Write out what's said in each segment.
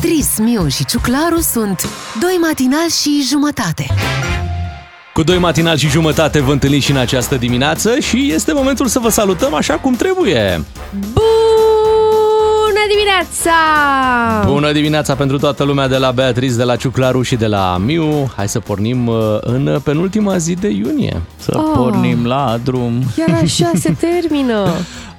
Beatrice, Miu și Ciuclaru sunt doi matinali și jumătate. Cu doi matinal și jumătate vă întâlniți și în această dimineață și este momentul să vă salutăm așa cum trebuie. Bună dimineața! Bună dimineața pentru toată lumea de la Beatrice, de la Ciuclaru și de la Miu. Hai să pornim uh, în penultima zi de iunie. Să Oh. pornim la drum, Chiar așa se termină.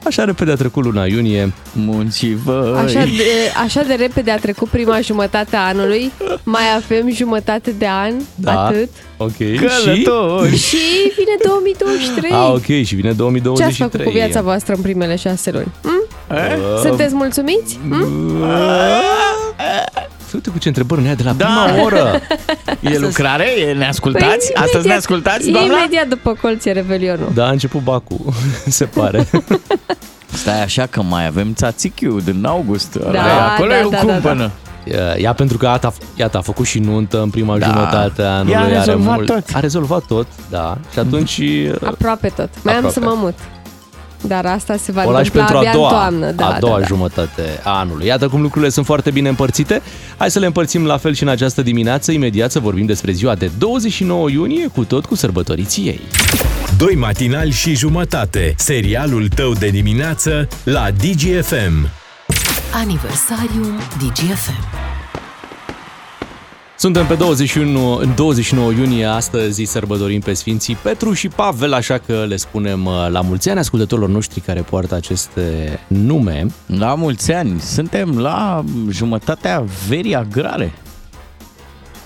Așa repede a trecut luna iunie. muncivă. Așa de, așa de repede a trecut prima jumătate a anului. Mai avem jumătate de an, Da. atât. Ok. Și... Călători. Și vine 2023. A, ok, și vine Ce 2023. ați făcut cu viața voastră în primele șase luni? Hm? Uh, Sunteți mulțumiți? Hm? Uite cu ce întrebări ne de la Da. prima oră. E lucrare? E, ne ascultați? Păi, Astăzi ne imediat- ascultați, doamna? Imediat după colț e Revelionul. Da, a început Bacu, se pare. Stai așa că mai avem țațichiu din august. Da, Acolo da, e o da, da, cumpănă. Ea- Ea pentru că iată, iată, a făcut și nuntă în prima Da. jumătate a anului. Ea a are rezolvat tot. A rezolvat tot, da. Și atunci Aproape tot. Mai am să mă Aproape. mut. Dar asta se va o lași întâmpla pentru a abia doua, în toamnă. Da, a doua da, da. jumătate a anului. Iată cum lucrurile sunt foarte bine împărțite. Hai să le împărțim la fel și în această dimineață. Imediat să vorbim despre ziua de 29 iunie, cu tot cu sărbătoriții ei. Doi matinali și jumătate. Serialul tău de dimineață la DGFM. Aniversariul DGFM. Suntem pe 21, în 29 iunie, astăzi sărbătorim pe Sfinții Petru și Pavel, așa că le spunem uh, la mulți ani ascultătorilor noștri care poartă aceste nume. La mulți ani. Suntem la jumătatea verii agrare.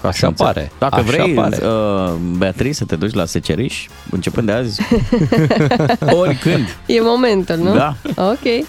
Ca Așa să înțeleg. pare, Dacă așa vrei, pare. Uh, Beatrice, să te duci la seceriș, începând de azi, oricând. E momentul, nu? Da. Ok.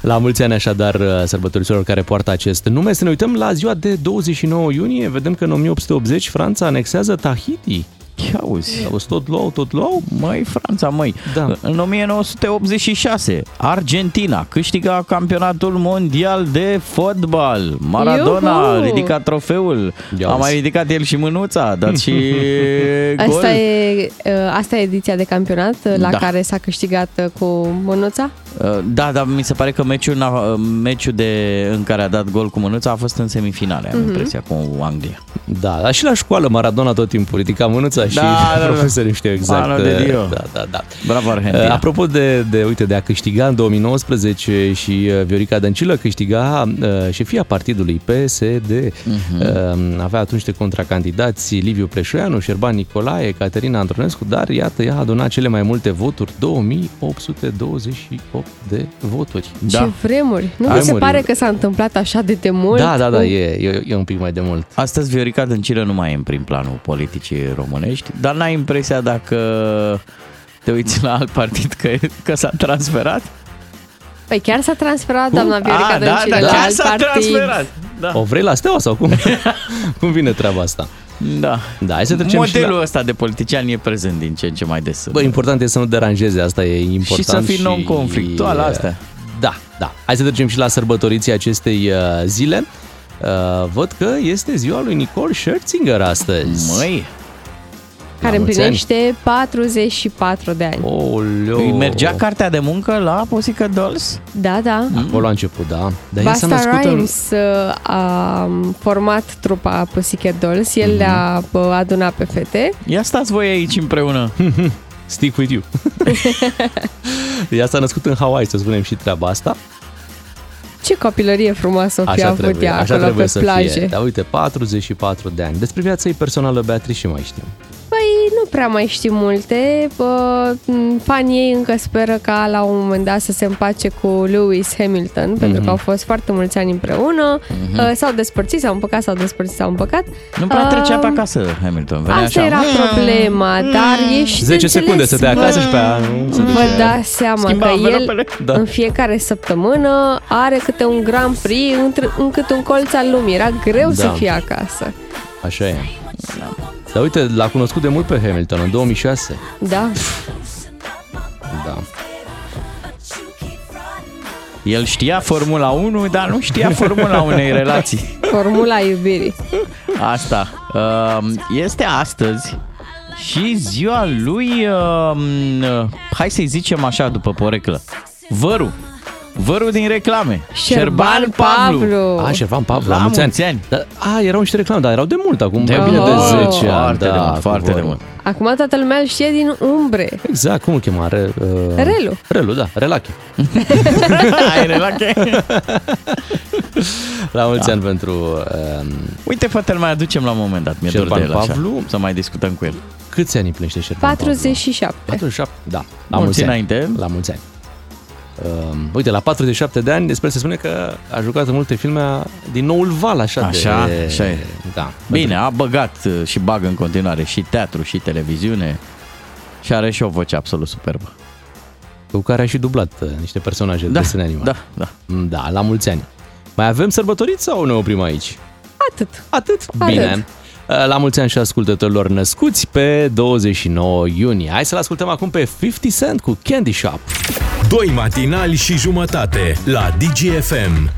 La mulți ani așadar uh, sărbătoriților care poartă acest nume. Să ne uităm la ziua de 29 iunie. Vedem că în 1880 Franța anexează Tahiti. Ia auzi. Auzi, tot luau, tot luau? Măi, Franța, măi. Da. În 1986, Argentina câștiga campionatul mondial de fotbal. Maradona Iuhu! ridica trofeul. Ia A uzi. mai ridicat el și mânuța, a dat și gol. Asta e, uh, asta e ediția de campionat uh, la Da. care s-a câștigat uh, cu mânuța? Uh, Da, dar mi se pare că meciul, n-a- meciul de, în care a dat gol cu mânuța a fost în semifinale, Mhm. am impresia, cu Anglia. Da, dar și la școală Maradona tot timpul ridica mânuța și Da, da, da. profesorii știu exact. Mano de Dio. Da, da, da. Bravo, Argentina. Uh, Apropo de, de, uite, de a câștiga în 2019 și uh, Viorica Dăncilă câștiga uh, șefia partidului PSD. Uh-huh. Uh, avea atunci de contracandidați Liviu Preșoianu, Șerban Nicolae, Caterina Antonescu, dar iată, ea a adunat cele mai multe voturi, 2828 de voturi. Ce vremuri! Nu Da. mi se Vremuri. pare că s-a întâmplat așa de demult? Da, da, da, Cu- e, e, e un pic mai de mult. Astăzi Viorica Dăncilă nu mai e în prim planul politicii românești, dar n-ai impresia dacă te uiți la alt partid că, că s-a transferat? Păi chiar s-a transferat doamna Viorica A, da, Dăncilă da, la chiar alt s-a partid. transferat. Da. O vrei la steaua sau cum? cum vine treaba asta? da. Da, hai să trecem și Modelul la... ăsta de politician e prezent din ce în ce mai des. Bă, important e să nu deranjeze, asta e important. și să fii non-conflictual, asta. Da, da. Hai să trecem și la sărbătoriții acestei uh, zile. Uh, văd că este ziua lui Nicole Scherzinger astăzi. Măi, Care La mulți împlinește 44 de ani. Oleo. îi mergea cartea de muncă la Pussycat Dolls? Da, da. Acolo a început, da. Dar ea s-a Basta născut în... Rhymes uh, a format trupa Pussycat Dolls. Mhm. El le-a uh, adunat pe fete. Ia stați voi aici împreună. Stick with you. ea s-a născut în Hawaii, să spunem și treaba asta. Ce copilărie frumoasă o fi Așa avut trebuie, ea așa acolo trebuie pe să plaje. fie. Dar uite, 44 de ani. Despre viața ei personală, Beatrice, și mai știm. Păi nu prea mai știm multe. Bă, m, fanii ei încă speră ca la un moment dat să se împace cu Lewis Hamilton, pentru Mhm. că au fost foarte mulți ani împreună. Uh, S-au despărțit, s-au împăcat, s-au despărțit, s-au împăcat. Nu prea Uh, trecea pe acasă Hamilton. Venea Asta așa. era problema, dar ești 10 secunde să te înțeles, acasă bă. și pe aia nu se Vă duce. dați seama Schimba că el învelopele. Da. în fiecare săptămână are câte un Grand Prix într- în cât un colț al lumii. Era greu să Da. fie acasă. Așa e. Dar uite, l-a cunoscut de mult pe Hamilton, în 2006. Da. Da. El știa Formula 1, dar nu știa Formula unei relații. Formula iubirii. Asta. Um, Este astăzi și ziua lui, um, hai să-i zicem așa după poreclă, Văru. Vărul din reclame. Șerban Pablo. A, Șervan Pablo, La la mulți ani. mulți ani. Da, a, erau niște reclame, dar erau de mult acum, De mai bine de mult. 10 ani. Foarte da, de mult, cu foarte de vorba. mult. Acum toată lumea îl știe din umbre. Exact, cum îl chema? Re, uh, Relu. Relu, da, Relache. Ai relaxe? La mulți da. ani pentru... Uh, Uite, poate îl mai aducem la un moment dat. Mi-e dor de Șerban el așa. Pavlu. Să mai discutăm cu el. câți ani împlinește Șerban Pablo? 47. 47, da. La Mulți mulți ani. înainte. La mulți ani. Uh, uite, la 47 de ani, despre se spune că a jucat în multe filme din noul val, așa, Așa, de... așa e. Da. Bine, a băgat uh, și bagă în continuare și teatru și televiziune și are și o voce absolut superbă. Cu care a și dublat uh, niște personaje de Da, desene animate. da, da. Da, la mulți ani. Mai avem sărbătoriți sau ne oprim aici? Atât. Atât? Atât. Bine. Uh, La mulți ani și ascultătorilor născuți pe 29 iunie. Hai să-l ascultăm acum pe 50 Cent cu Candy Shop. Doi matinali și jumătate la DGFM.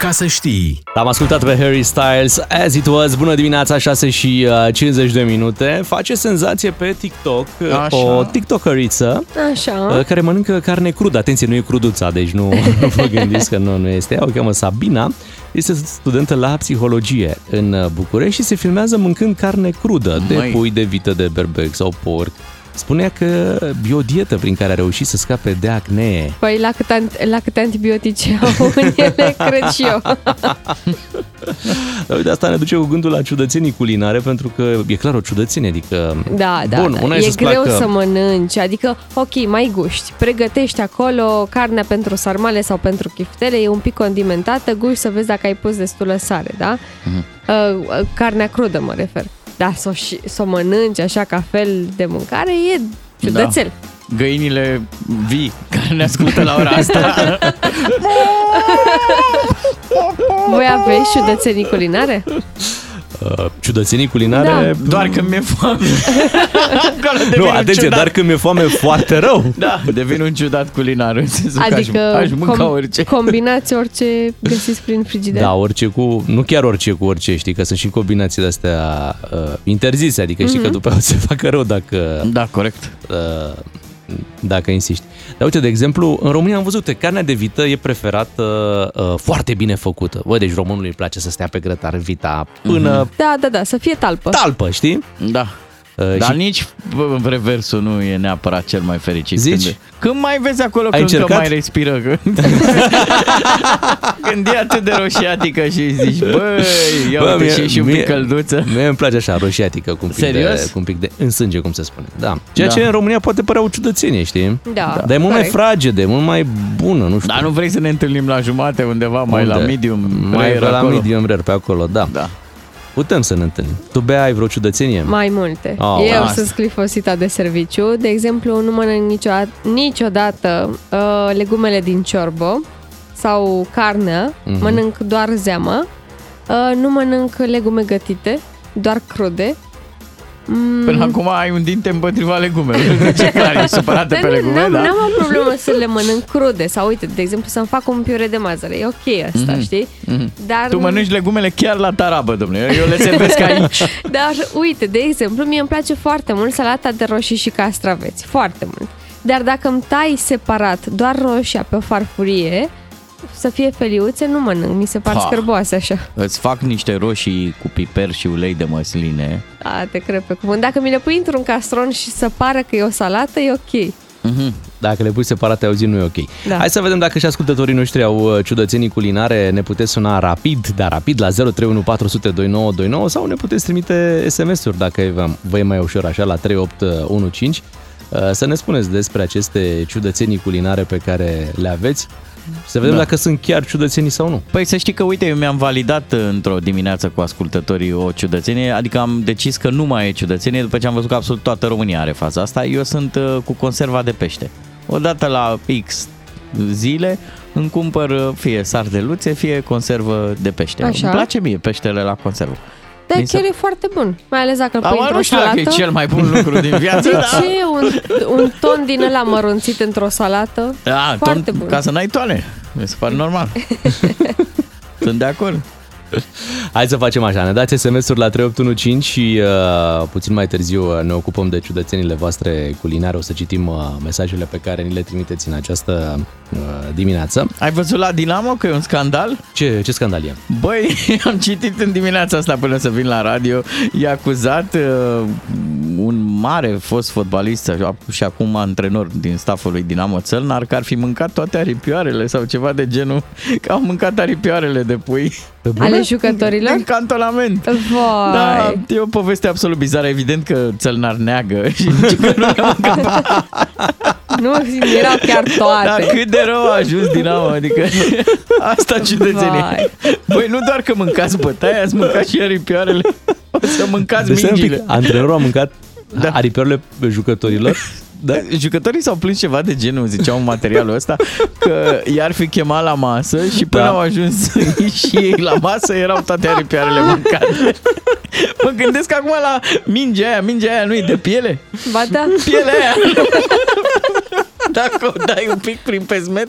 Ca să știi. L-am ascultat pe Harry Styles, As It Was, bună dimineața, 6 și uh, 50 de minute. Face senzație pe TikTok, uh, Așa. o TikTokeriță Așa. uh, care mănâncă carne crudă. Atenție, nu e cruduța, deci nu, nu vă gândiți că nu, nu este ea. O cheamă Sabina, este studentă la psihologie în uh, București și se filmează mâncând carne crudă, de Măi. pui, de vită, de berbec sau porc. Spunea că e o dietă prin care a reușit să scape de acne. Păi la, cât an- la câte antibiotice au în ele, cred și eu. Dar uite, asta ne duce cu gândul la ciudățenii culinare, pentru că e clar o ciudățenie, adică... Da, da, Bun, da. una e e să-ți greu placă- să mănânci, adică, ok, mai guști, pregătești acolo carnea pentru sarmale sau pentru chiftele, e un pic condimentată, guști să vezi dacă ai pus destulă sare, da? Mhm. Uh, uh, carnea crudă mă refer. Dar să o, și- să o mănânci așa ca fel de mâncare e ciudățel. Da. Găinile vii care ne ascultă la ora asta. Voi aveți ciudățenii culinare? Uh, ciudățenii culinare... Da. Doar când mi-e foame. Acolo Nu, devin un atenție, ciudat. dar când mi-e foame foarte rău. Da, devin un ciudat culinar în sensul că Adică aș, aș mânca orice. combinați orice găsiți prin frigider? Da, orice cu... Nu chiar orice cu orice, știi, că sunt și combinații de-astea uh, interzise, adică știi că după aia o să se facă rău dacă... Da, corect. Uh, dacă insisti. Dar uite, de exemplu, în România am văzut că carnea de vită e preferată uh, foarte bine făcută. Bă, deci românului îi place să stea pe grătar vita până Da, da, da, să fie talpă. talpă, știi? Da. Uh, Dar și- nici bă, reversul nu e neapărat cel mai fericit. Zici? Când, când mai vezi acolo Ai că încă încercat? mai respiră. Când, când e atât de roșiatică și zici, băi, ia Bă, uite mie- și, și un mie- pic călduță. Mie îmi place așa, roșiatică, cu un pic, Serios? de, cu un pic de în sânge, cum se spune. Da. Ceea Da. ce în România poate părea o ciudățenie, știi? Da, Dar e mult mai corect. fragedă, e mult mai bună, nu știu. Dar nu vrei să ne întâlnim la jumate undeva mai la Unde? medium? Mai rare pe la acolo? medium rare, pe acolo, da. Da. Putem să ne întâlnim. Tu, Bea, ai vreo ciudățenie? Mai multe. Oh, Eu asta. sunt sclifosita de serviciu. De exemplu, nu mănânc niciodată, niciodată uh, legumele din ciorbă sau carnea. Mhm. Mănânc doar zeama. Uh, nu mănânc legume gătite, doar crude. Mm, Până acum ai un dinte împotriva legumelor. Ce clar, e supărată pe Dar nu- legume, n-am, da? n-am o problemă să le mănânc crude sau uite, de exemplu, să-mi fac un piure de mazăre. E ok asta, Mhm. știi? Mhm. Dar Tu mănânci legumele chiar la tarabă, domnule. Eu le servesc aici. Dar uite, de exemplu, mie îmi place foarte mult salata de roșii și castraveți. Foarte mult. Dar dacă îmi tai separat doar roșia pe o farfurie, să fie feliuțe, nu mănânc. Mi se par Pa. scârboase așa. Îți fac niște roșii cu piper și ulei de măsline. A, te cred pe cuvânt. Dacă mi le pui într-un castron și să pară că e o salată, e ok. Mhm. Dacă le pui separate, auzi, nu e ok. Da. Hai să vedem dacă și ascultătorii noștri au uh, ciudățenii culinare. Ne puteți suna rapid, dar rapid, la 031 400 2929 sau ne puteți trimite SMS-uri dacă e- vă e mai ușor așa, la 3815 uh, să ne spuneți despre aceste ciudățenii culinare pe care le aveți. Să vedem Da. dacă sunt chiar ciudățenii sau nu. Păi să știi că, uite, eu mi-am validat într-o dimineață cu ascultătorii o ciudățenie, adică am decis că nu mai e ciudățenie după ce am văzut că absolut toată România are faza asta. Eu sunt uh, cu conserva de pește. Odată la X zile îmi cumpăr uh, fie sardeluțe, fie conservă de pește. Așa. Îmi place mie peștele la conservă. Dar Mi se- chiar e foarte bun. Mai ales dacă îl pui Acum într-o nu știu dacă salată. e cel mai bun lucru din viață, De dar... ce? Un, un ton din ăla mărunțit într-o salată? Da, Foarte tot, bun. ca să n-ai toane. Mi se pare normal. Sunt de acord. Hai să facem așa, ne dați SMS-uri la 3815 și uh, puțin mai târziu uh, ne ocupăm de ciudățenile voastre culinare. O să citim uh, mesajele pe care ni le trimiteți în această uh, dimineață. Ai văzut la Dinamo că e un scandal? Ce, ce scandal e? Băi, am citit în dimineața asta până să vin la radio, e acuzat uh, un mare fost fotbalist și acum antrenor din staful lui Dinamo Țălnar că ar fi mâncat toate aripioarele sau ceva de genul, că au mâncat aripioarele de pui. Ale jucătorilor? În cantonament. Vai. Da, e o poveste absolut bizară. Evident că Țălnar neagă și zice că nu le-a mâncat. Nu, erau chiar toate. Dar cât de rău a ajuns Dinamo, adică asta ciudățenie. Vai. Băi, nu doar că mâncați bătaia, ați mâncat și aripioarele. O să mâncați Deci stai un mingile. pic, antrenorul a mâncat da. aripioarele jucătorilor? Da, jucătorii s-au plâns ceva de genul, ziceau în materialul ăsta, că i-ar fi chemat la masă și până Da. au ajuns și ei la masă erau toate aripioarele mâncate. Mă gândesc acum la mingea aia, mingea aia nu-i de piele? Ba da. Pielea aia! Dacă o dai un pic prin pesmet,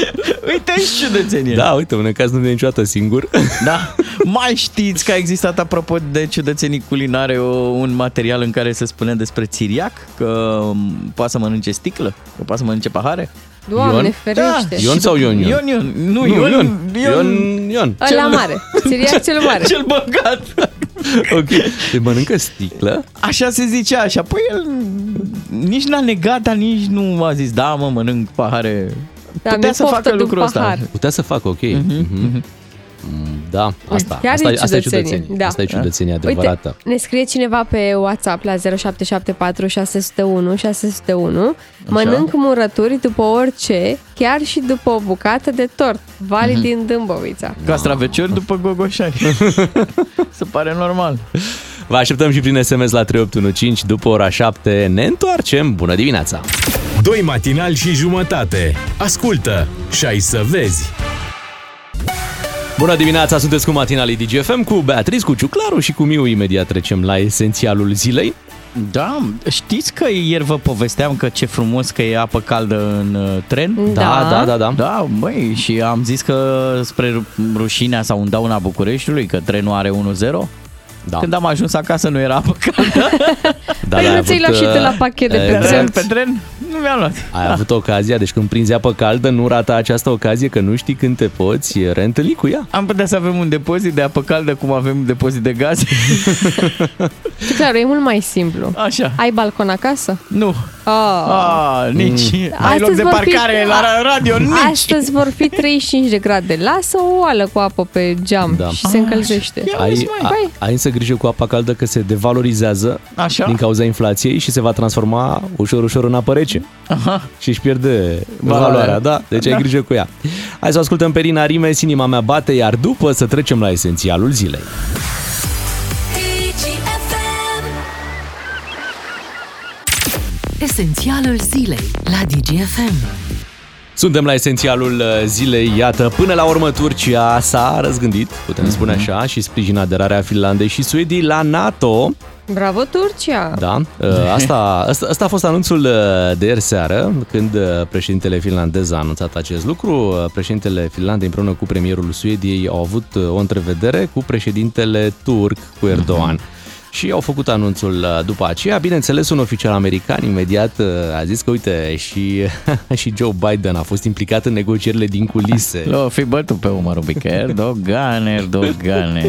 Uite și ciudățenie. Da, uite, un caz nu vine niciodată singur. Da. Mai știți că a existat, apropo de ciudățenii culinare, o, un material în care se spune despre țiriac? Că m, poate să mănânce sticlă? Că poate să mănânce pahare? Doamne, Ion? ferește. Ion sau Ion Ion? Ion, Ion. Nu, Nu, Ion, Ion. Ion. Ion, Ion. Ăla Cel- mare. Siriac cel mare. Cel băgat. Ok. Te mănâncă sticlă? Așa se zicea, și apoi el nici n-a negat, dar nici nu a zis, da, mă, mănânc pahare. Da, Putea mi-e să poftă facă de un lucrul ăsta. pahar. Putea să facă, ok. Mhm. Mm, Da, asta, Chiar asta, e asta e ciudățenie. ciudățenie. Da. Asta e ciudățenie adevărată. Uite, ne scrie cineva pe WhatsApp la 0774 601 601 Mănânc murături după orice, chiar și după o bucată de tort. Vali Mhm. din Dâmbovița. Castraveciori după gogoșari. Se pare normal. Vă așteptăm și prin SMS la 3815 după ora 7. Ne întoarcem. Bună dimineața! Doi matinali și jumătate. Ascultă și ai să vezi. Bună dimineața, sunteți cu matinalii DGFM, cu Beatriz, cu Ciuclaru și cu Miu. Imediat trecem la esențialul zilei. Da, știți că ieri vă povesteam că ce frumos că e apă caldă în uh, tren? Da, da, da, da. Da, băi, și am zis că spre ru- rușinea sau în dauna Bucureștiului, că trenul are 1-0. Da. Când am ajuns acasă nu era apă caldă. da, Păi ai nu ți-ai luat avut, și tu uh, la pachet de pe exact. tren? Pe tren nu mi-am luat. Ai avut ocazia, deci când prinzi apă caldă, nu rata această ocazie că nu știi când te poți reîntâlni cu ea. Am putea să avem un depozit de apă caldă cum avem un depozit de gaze. Și clar, e mult mai simplu. Așa. Ai balcon acasă? Nu. Oh. Ah, nici. Ai loc Astăzi de vor fi- parcare la radio, nici. Astăzi vor fi 35 de grade. Lasă o oală cu apă pe geam Da. și se încălzește. Ia Ai, uzi, măi. a, Băi. ai însă grijă cu apa caldă că se devalorizează Așa? din cauza inflației și se va transforma ușor, ușor în apă rece. Aha. și își pierde Valoarea. valoarea, da? Deci ai Da. grijă cu ea. Hai să ascultăm pe Rina Rimes, inima mea bate, iar după să trecem la esențialul zilei. Esențialul zilei la DGFM. Suntem la esențialul uh, zilei, iată, până la urmă Turcia s-a răzgândit, putem spune așa, și sprijină aderarea Finlandei și Suediei la NATO. Bravo, Turcia! Da, uh, asta, asta, asta a fost anunțul uh, de ieri seară, când uh, președintele finlandez a anunțat acest lucru. Uh, Președintele Finlandei împreună cu premierul Suediei au avut uh, o întrevedere cu președintele turc, cu Erdogan. Și au făcut anunțul uh, după aceea. Bineînțeles, un oficial american imediat uh, a zis că, uite, și, și Joe Biden a fost implicat în negocierile din culise. L-o fi bătut pe umăr un pic. Erdogan, Erdogan.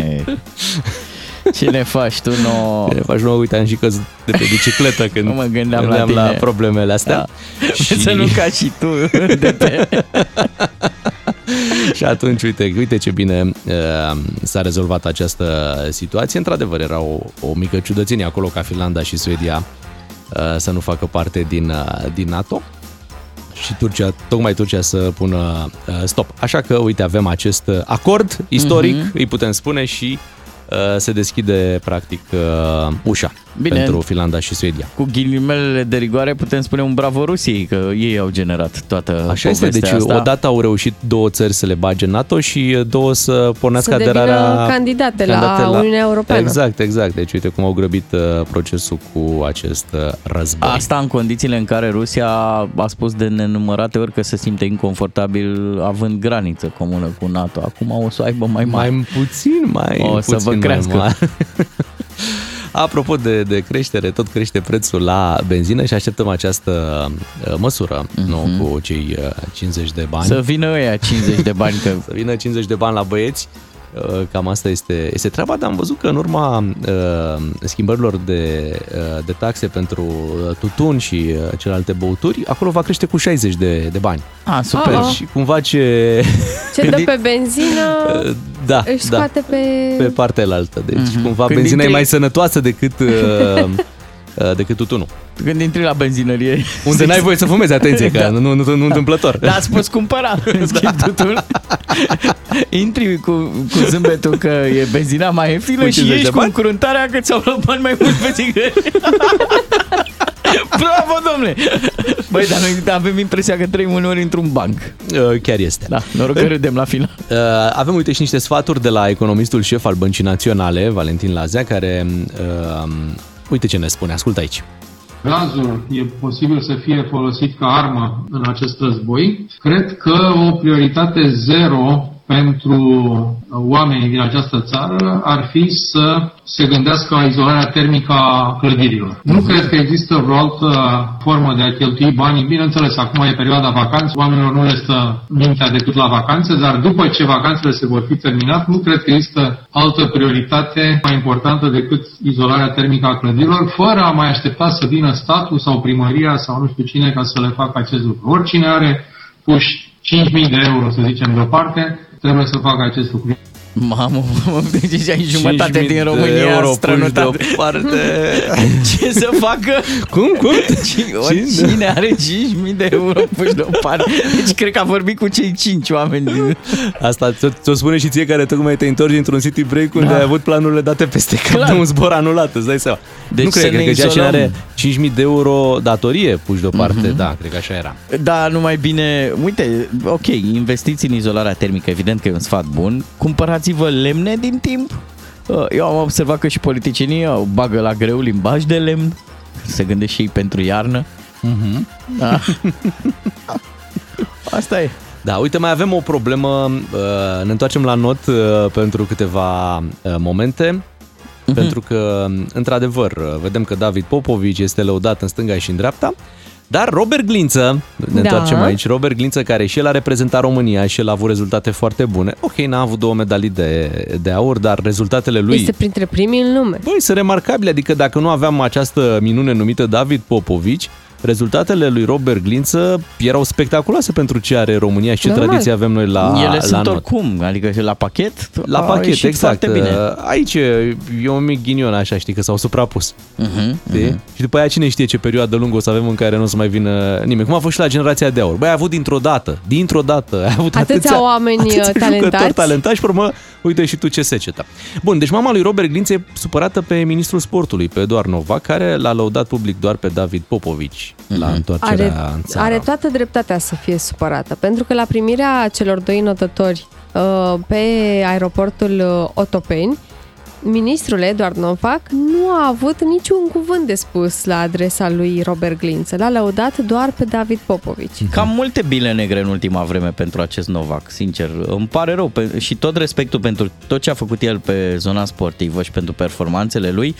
Ce ne faci tu nou? Ne faci nou, uite, am și căzut de pe bicicletă când Nu mă gândeam la gândeam la tine. problemele astea. Da. Și... Să nu ca și tu de pe... Și atunci, uite, uite ce bine uh, s-a rezolvat această situație. Într-adevăr, era o, o mică ciudățenie acolo ca Finlanda și Suedia uh, să nu facă parte din, uh, din NATO și Turcia, tocmai Turcia să pună uh, stop. Așa că, uite, avem acest uh, acord istoric, Mhm. îi putem spune, și uh, se deschide practic uh, ușa Bine. pentru Finlanda și Suedia. Cu ghilimelele de rigoare putem spune un bravo Rusiei, că ei au generat toată Așa este, deci povestea asta. odată au reușit două țări să le bage în NATO și două să pornească Să devină aderarea candidate la Uniunea Europeană. Exact, exact. Deci uite cum au grăbit uh, procesul cu acest uh, război. Asta în condițiile în care Rusia a spus de nenumărate ori că se simte inconfortabil având graniță comună cu NATO. Acum o să o aibă mai mare. Mai puțin, mai O să puțin vă mai crească. mare. Apropo de, de creștere, tot crește prețul la benzină și așteptăm această uh, măsură, mm-hmm. nu cu cei uh, 50 de bani. Să vină ăia 50 de bani, că Să vină 50 de bani la băieți. Uh, Cam asta este, este treaba, dar am văzut că în urma uh, schimbărilor de, uh, de taxe pentru uh, tutun și uh, celelalte băuturi, acolo va crește cu 60 de, de bani. A, super. Ah. Deci cumva ce... Ce dă pe benzină, Uh, da, își da, scoate pe... pe partea altă. Deci Mhm. cumva Când benzina e intri- mai sănătoasă decât, uh, uh, decât tutunul. Când intri la benzinărie... Unde n-ai voie să fumezi, atenție, că Da. nu, nu, nu, nu întâmplător. Dar îți poți cumpăra, în schimb, tutul. Intri cu, cu zâmbetul că e benzina mai ieftină Cu și 50 de ieși cu bani? încruntarea că ți-au luat bani mai mult pe țigări. Bravo, domnule! Băi, dar noi avem impresia că trăim uneori într-un banc. Uh, Chiar este. Da, noroc că râdem la final. Uh, avem, uite, și niște sfaturi de la economistul șef al Băncii Naționale, Valentin Lazea, care, uh, uite ce ne spune, ascultă aici. Gazul e posibil să fie folosit ca armă în acest război. Cred că o prioritate zero pentru oamenii din această țară ar fi să se gândească la izolarea termică a clădirilor. Nu cred că există vreo altă formă de a cheltui banii. Bineînțeles, acum e perioada vacanței, oamenilor nu le stă mintea decât la vacanțe, dar după ce vacanțele se vor fi terminat, nu cred că există altă prioritate mai importantă decât izolarea termică a clădirilor, fără a mai aștepta să vină statul sau primăria sau nu știu cine ca să le facă acest lucru. Oricine are puși 5.000 de euro, să zicem, deoparte, trebuie să facă acest lucru. Mamă, mamă, deci ai jumătate 5.000 din de România euro puși strănutat. deoparte. Ce să facă? Cum, cum? Ci- Oricine are 5.000 de euro puși deoparte. Deci cred că a vorbit cu cei 5 oameni din... Asta ți-o, ți-o spune și ție care tocmai te întorci dintr-un city break unde Da. ai avut planurile date peste cap Clar. de un zbor anulat, îți dai seama. Deci nu să cred, ne cred că ceea ce izolăm. are 5.000 de euro datorie puși deoparte, da, cred că așa era. Da, numai bine, uite, ok, investiți în izolarea termică, evident că e un sfat bun. Cumpărați-vă lemne din timp. Uh, Eu am observat că și politicienii au bagă la greu limbaj de lemn. Se gândesc și ei pentru iarnă. Da. Asta e. Da, uite, mai avem o problemă, uh, ne întoarcem la not uh, pentru câteva uh, momente, pentru că, într-adevăr, uh, vedem că David Popovici este lăudat în stânga și în dreapta, dar Robert Glință, ne Da. întoarcem aici, Robert Glință, care și el a reprezentat România și el a avut rezultate foarte bune. Ok, n-a avut două medalii de, de aur, dar rezultatele lui... Este printre primii în lume. Băi, sunt remarcabile, adică dacă nu aveam această minune numită David Popovici, rezultatele lui Robert Glință erau spectaculoase pentru ce are România și ce Normal. tradiție avem noi la, Ele la sunt not. oricum, adică și la pachet. La a pachet, ieșit exact. Foarte bine. Aici e un mic ghinion așa, știi, că s-au suprapus. Uh-huh, Știi? Și după aia cine știe ce perioadă lungă o să avem în care nu o să mai vină nimeni. Cum a fost și la generația de aur. Băi, ai avut dintr-o dată, dintr-o dată, ai avut Atâția atâția, oameni, atâția uh, talentați. jucători talentați și pe urmă, uite și tu ce secetă. Bun, deci mama lui Robert Glință e supărată pe ministrul sportului, pe Eduard Novac, care l-a lăudat public doar pe David Popovici la întoarcerea Are, în țară. are toată dreptatea să fie supărată, pentru că la primirea celor doi notători uh, pe aeroportul uh, Otopeni, ministrul Eduard Novak nu a avut niciun cuvânt de spus la adresa lui Robert Glință. L-a lăudat doar pe David Popovici. Cam multe bile negre în ultima vreme pentru acest Novak, sincer. Îmi pare rău pe, și tot respectul pentru tot ce a făcut el pe zona sportivă și pentru performanțele lui,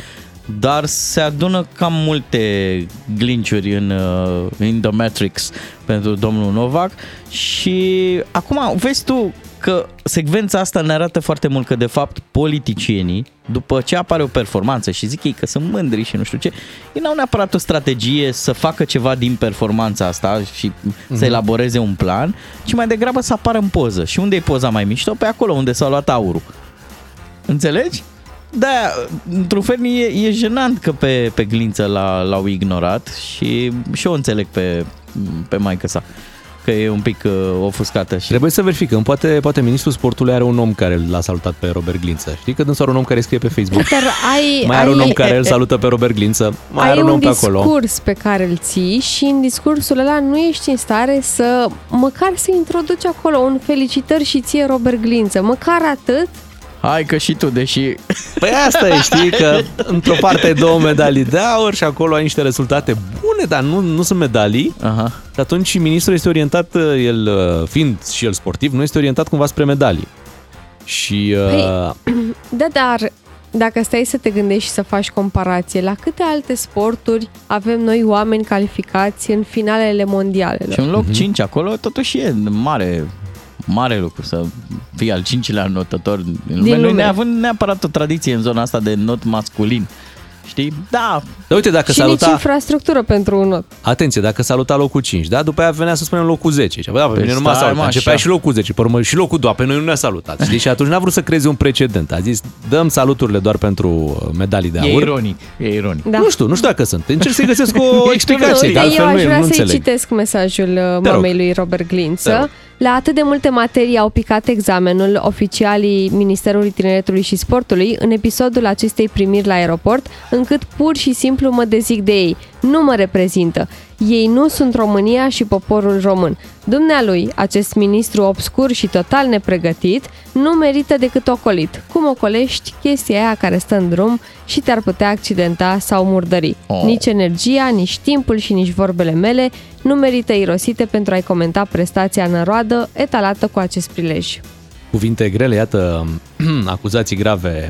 dar se adună cam multe glinciuri în, uh, in the Matrix pentru domnul Novak și acum vezi tu că secvența asta ne arată foarte mult că de fapt politicienii, după ce apare o performanță și zic ei că sunt mândri și nu știu ce, ei n-au neapărat o strategie să facă ceva din performanța asta și mm-hmm. să elaboreze un plan, ci mai degrabă să apară în poză. Și unde e poza mai mișto? Pe acolo unde s-a luat aurul. Înțelegi? Da, într-un fel e, e jenant că pe, pe glință l-a, l-au ignorat și și eu înțeleg pe, pe maică sa. că e un pic uh, ofuscată și... Trebuie să verificăm. Poate, poate ministrul sportului are un om care l-a salutat pe Robert Glință. Știi că dânsul are un om care scrie pe Facebook. Dar ai, Mai are ai, un om care îl salută pe Robert Glință. Mai ai are un om un pe acolo. discurs pe care îl ții și în discursul ăla nu ești în stare să măcar să introduci acolo un felicitări și ție Robert Glință. Măcar atât Hai că și tu, deși... Păi asta e, știi, că într-o parte ai două medalii de aur și acolo ai niște rezultate bune, dar nu, nu sunt medalii. Aha. Și atunci ministrul este orientat, el fiind și el sportiv, nu este orientat cumva spre medalii. Și Păi, uh, Da, dar dacă stai să te gândești și să faci comparație, la câte alte sporturi avem noi oameni calificați în finalele mondialelor? Și un Mhm. loc 5 acolo totuși e mare, mare lucru să fii al cincilea notător din lume. Noi lume. neavând neapărat o tradiție în zona asta de not masculin. Știi? Da, dar uite, dacă și nici saluta, infrastructură pentru un not. atenție, dacă saluta locul 5, da, după aia venea să spunem locul 10. Și, da, pe mine nu m-a stai, salutat, mă, începea așa. și locul 10, pe urmă și locul 2, pe noi nu ne-a salutat. Știi? Și atunci n-a vrut să creeze un precedent. A zis, dăm saluturile doar pentru uh, medalii de e aur. ironic. E ironic. Da. Nu știu, nu știu dacă sunt. Încerc să-i găsesc o explicație, Nu, că altfel eu nu, aș e- vrea nu să-i înțeleg. citesc mesajul uh, Te rog. mamei lui Robert Te Glință. Rog. La atât de multe materii au picat examenul oficialii Ministerului Tineretului și Sportului în episodul acestei primiri la aeroport, încât pur și simplu mă dezic de ei. Nu mă reprezintă. Ei nu sunt România și poporul român. Dumnealui, acest ministru obscur și total nepregătit, nu merită decât ocolit. Cum ocolești chestia aia care stă în drum și te-ar putea accidenta sau murdări. Oh. Nici energia, nici timpul și nici vorbele mele nu merită irosite pentru a-i comenta prestația în roadă etalată cu acest prilej. Cuvinte grele, iată, acuzații grave.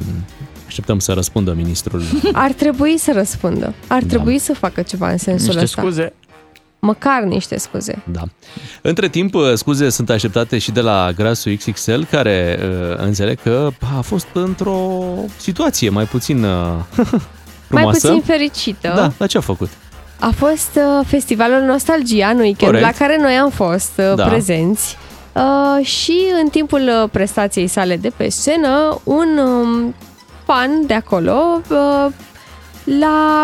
Așteptăm să răspundă ministrul. Ar trebui să răspundă. Ar trebui să facă ceva în sensul Niște ăsta. scuze. Măcar niște scuze. Da. Între timp, scuze sunt așteptate și de la Grasul XXL, care uh, înțeleg că a fost într-o situație mai puțin uh, frumoasă. Mai puțin fericită. Da, dar ce a făcut? A fost uh, festivalul Nostalgia în weekend Corect. la care noi am fost uh, Da. prezenți uh, și în timpul uh, prestației sale de pe scenă un um, fan de acolo uh, l-a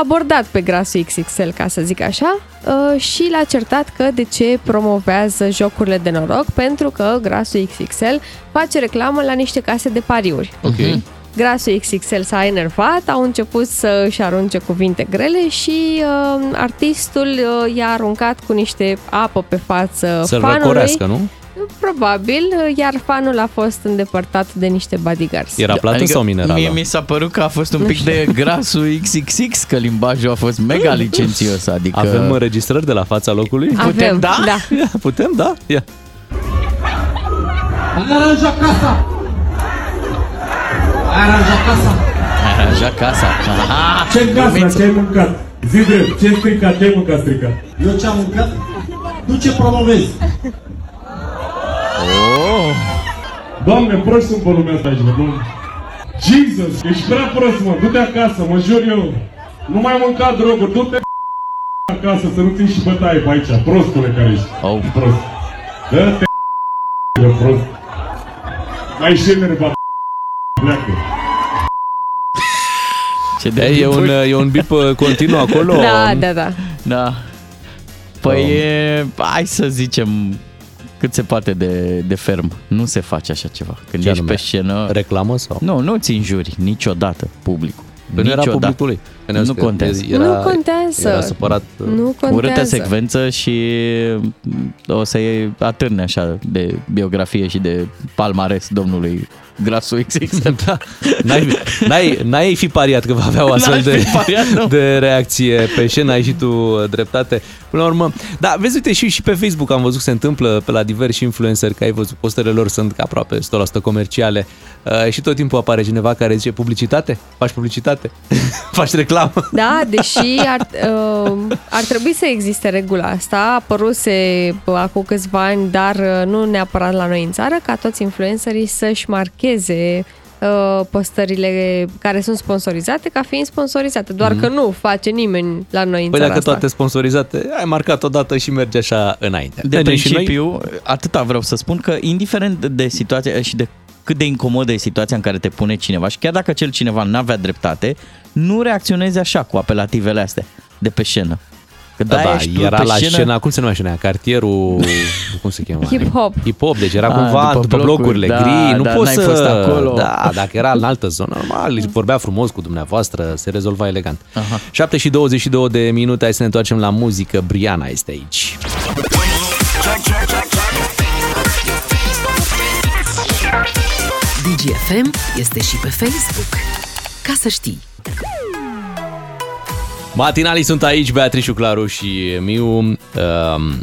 abordat pe grasul XXL, ca să zic așa, uh, și l-a certat că de ce promovează jocurile de noroc, pentru că grasul XXL face reclamă la niște case de pariuri. Ok. Grasul XXL s-a enervat, au început să își arunce cuvinte grele și uh, artistul uh, i-a aruncat cu niște apă pe față Să-l fanului. răcorească, nu? Probabil, uh, iar fanul a fost îndepărtat de niște bodyguards. Era plată sau minerală? Adică Mie mi s-a părut că a fost un pic de grasul XXX, că limbajul a fost mega licențios, adică... Avem înregistrări de la fața locului? Avem, da? da. Ia, putem, da? Ia. Aranja casa! Aranja casa! Aranja casa. Aha, Ce în glumiță. casă? Ce ai mâncat? Zi drept, ce stricat? Ce ai mâncat stricat? Eu ce am mâncat? Tu ce promovezi? Oh, Doamne, proști sunt pe lumea asta aici, mă, Doamne. Jesus, ești prea prost, mă, du-te acasă, mă jur eu. Nu mai mânca droguri, du-te acasă să nu ții și bătaie pe aici, prostule care ești. oh. Prost. Dă-te de prost. Mai și enervat, pleacă. Ce de E, e, un, e un bip uh, continuu acolo? Da, da, da. Da. Păi e, hai să zicem cât se poate de, de ferm. Nu se face așa ceva. Când Ce ești anume? pe scenă... Reclamă sau? Nu, nu ți înjuri niciodată publicul. Că nu era Niciodată. publicului. Că ne-au Nu zis că contează. Era, Nu contează. Era supărat. uh, Nu contează. Urâtă secvență și o să iei atârne așa de biografie și de palmares domnului Grasul XX. Da. N-ai, n-ai, n-ai fi pariat că va avea o astfel N-aș de, fi pariat, nu. de reacție pe scenă, ai și tu uh, dreptate. Până la urmă, da, vezi, uite, și, și pe Facebook am văzut că se întâmplă pe la diversi influenceri, că ai văzut, postele lor sunt aproape 100% comerciale uh, și tot timpul apare cineva care zice publicitate? Faci publicitate? Faci reclamă? Da, deși ar, uh, ar trebui să existe regula asta, a apăruse uh, acum câțiva ani, dar uh, nu neapărat la noi în țară, ca toți influencerii să-și marcheze uh, postările care sunt sponsorizate ca fiind sponsorizate, doar că nu face nimeni la noi în Mhm. Păi țara dacă asta. toate sponsorizate, ai marcat odată și merge așa înainte. De Mergem și noi? principiu, atâta vreau să spun că indiferent de situația și de cât de incomodă e situația în care te pune cineva și chiar dacă acel cineva n-avea dreptate, nu reacționezi așa cu apelativele astea de pe scenă. Că Da, da, da, ești era pe la scenă, scena, cum se numește scena? Cartierul, cum se cheamă? Hip-hop. Hip-hop, deci era A, cumva după după, blocuri, blocurile da, gri, nu da, poți n-ai să... fost acolo. Da, dacă era în altă zonă, normal, își vorbea frumos cu dumneavoastră, se rezolva elegant. Aha. 7 și 22 de minute, hai să ne întoarcem la muzică. Briana este aici. DGFM este și pe Facebook. Ca să știi. Matinalii sunt aici, Beatrice Claru și Miu. Uh,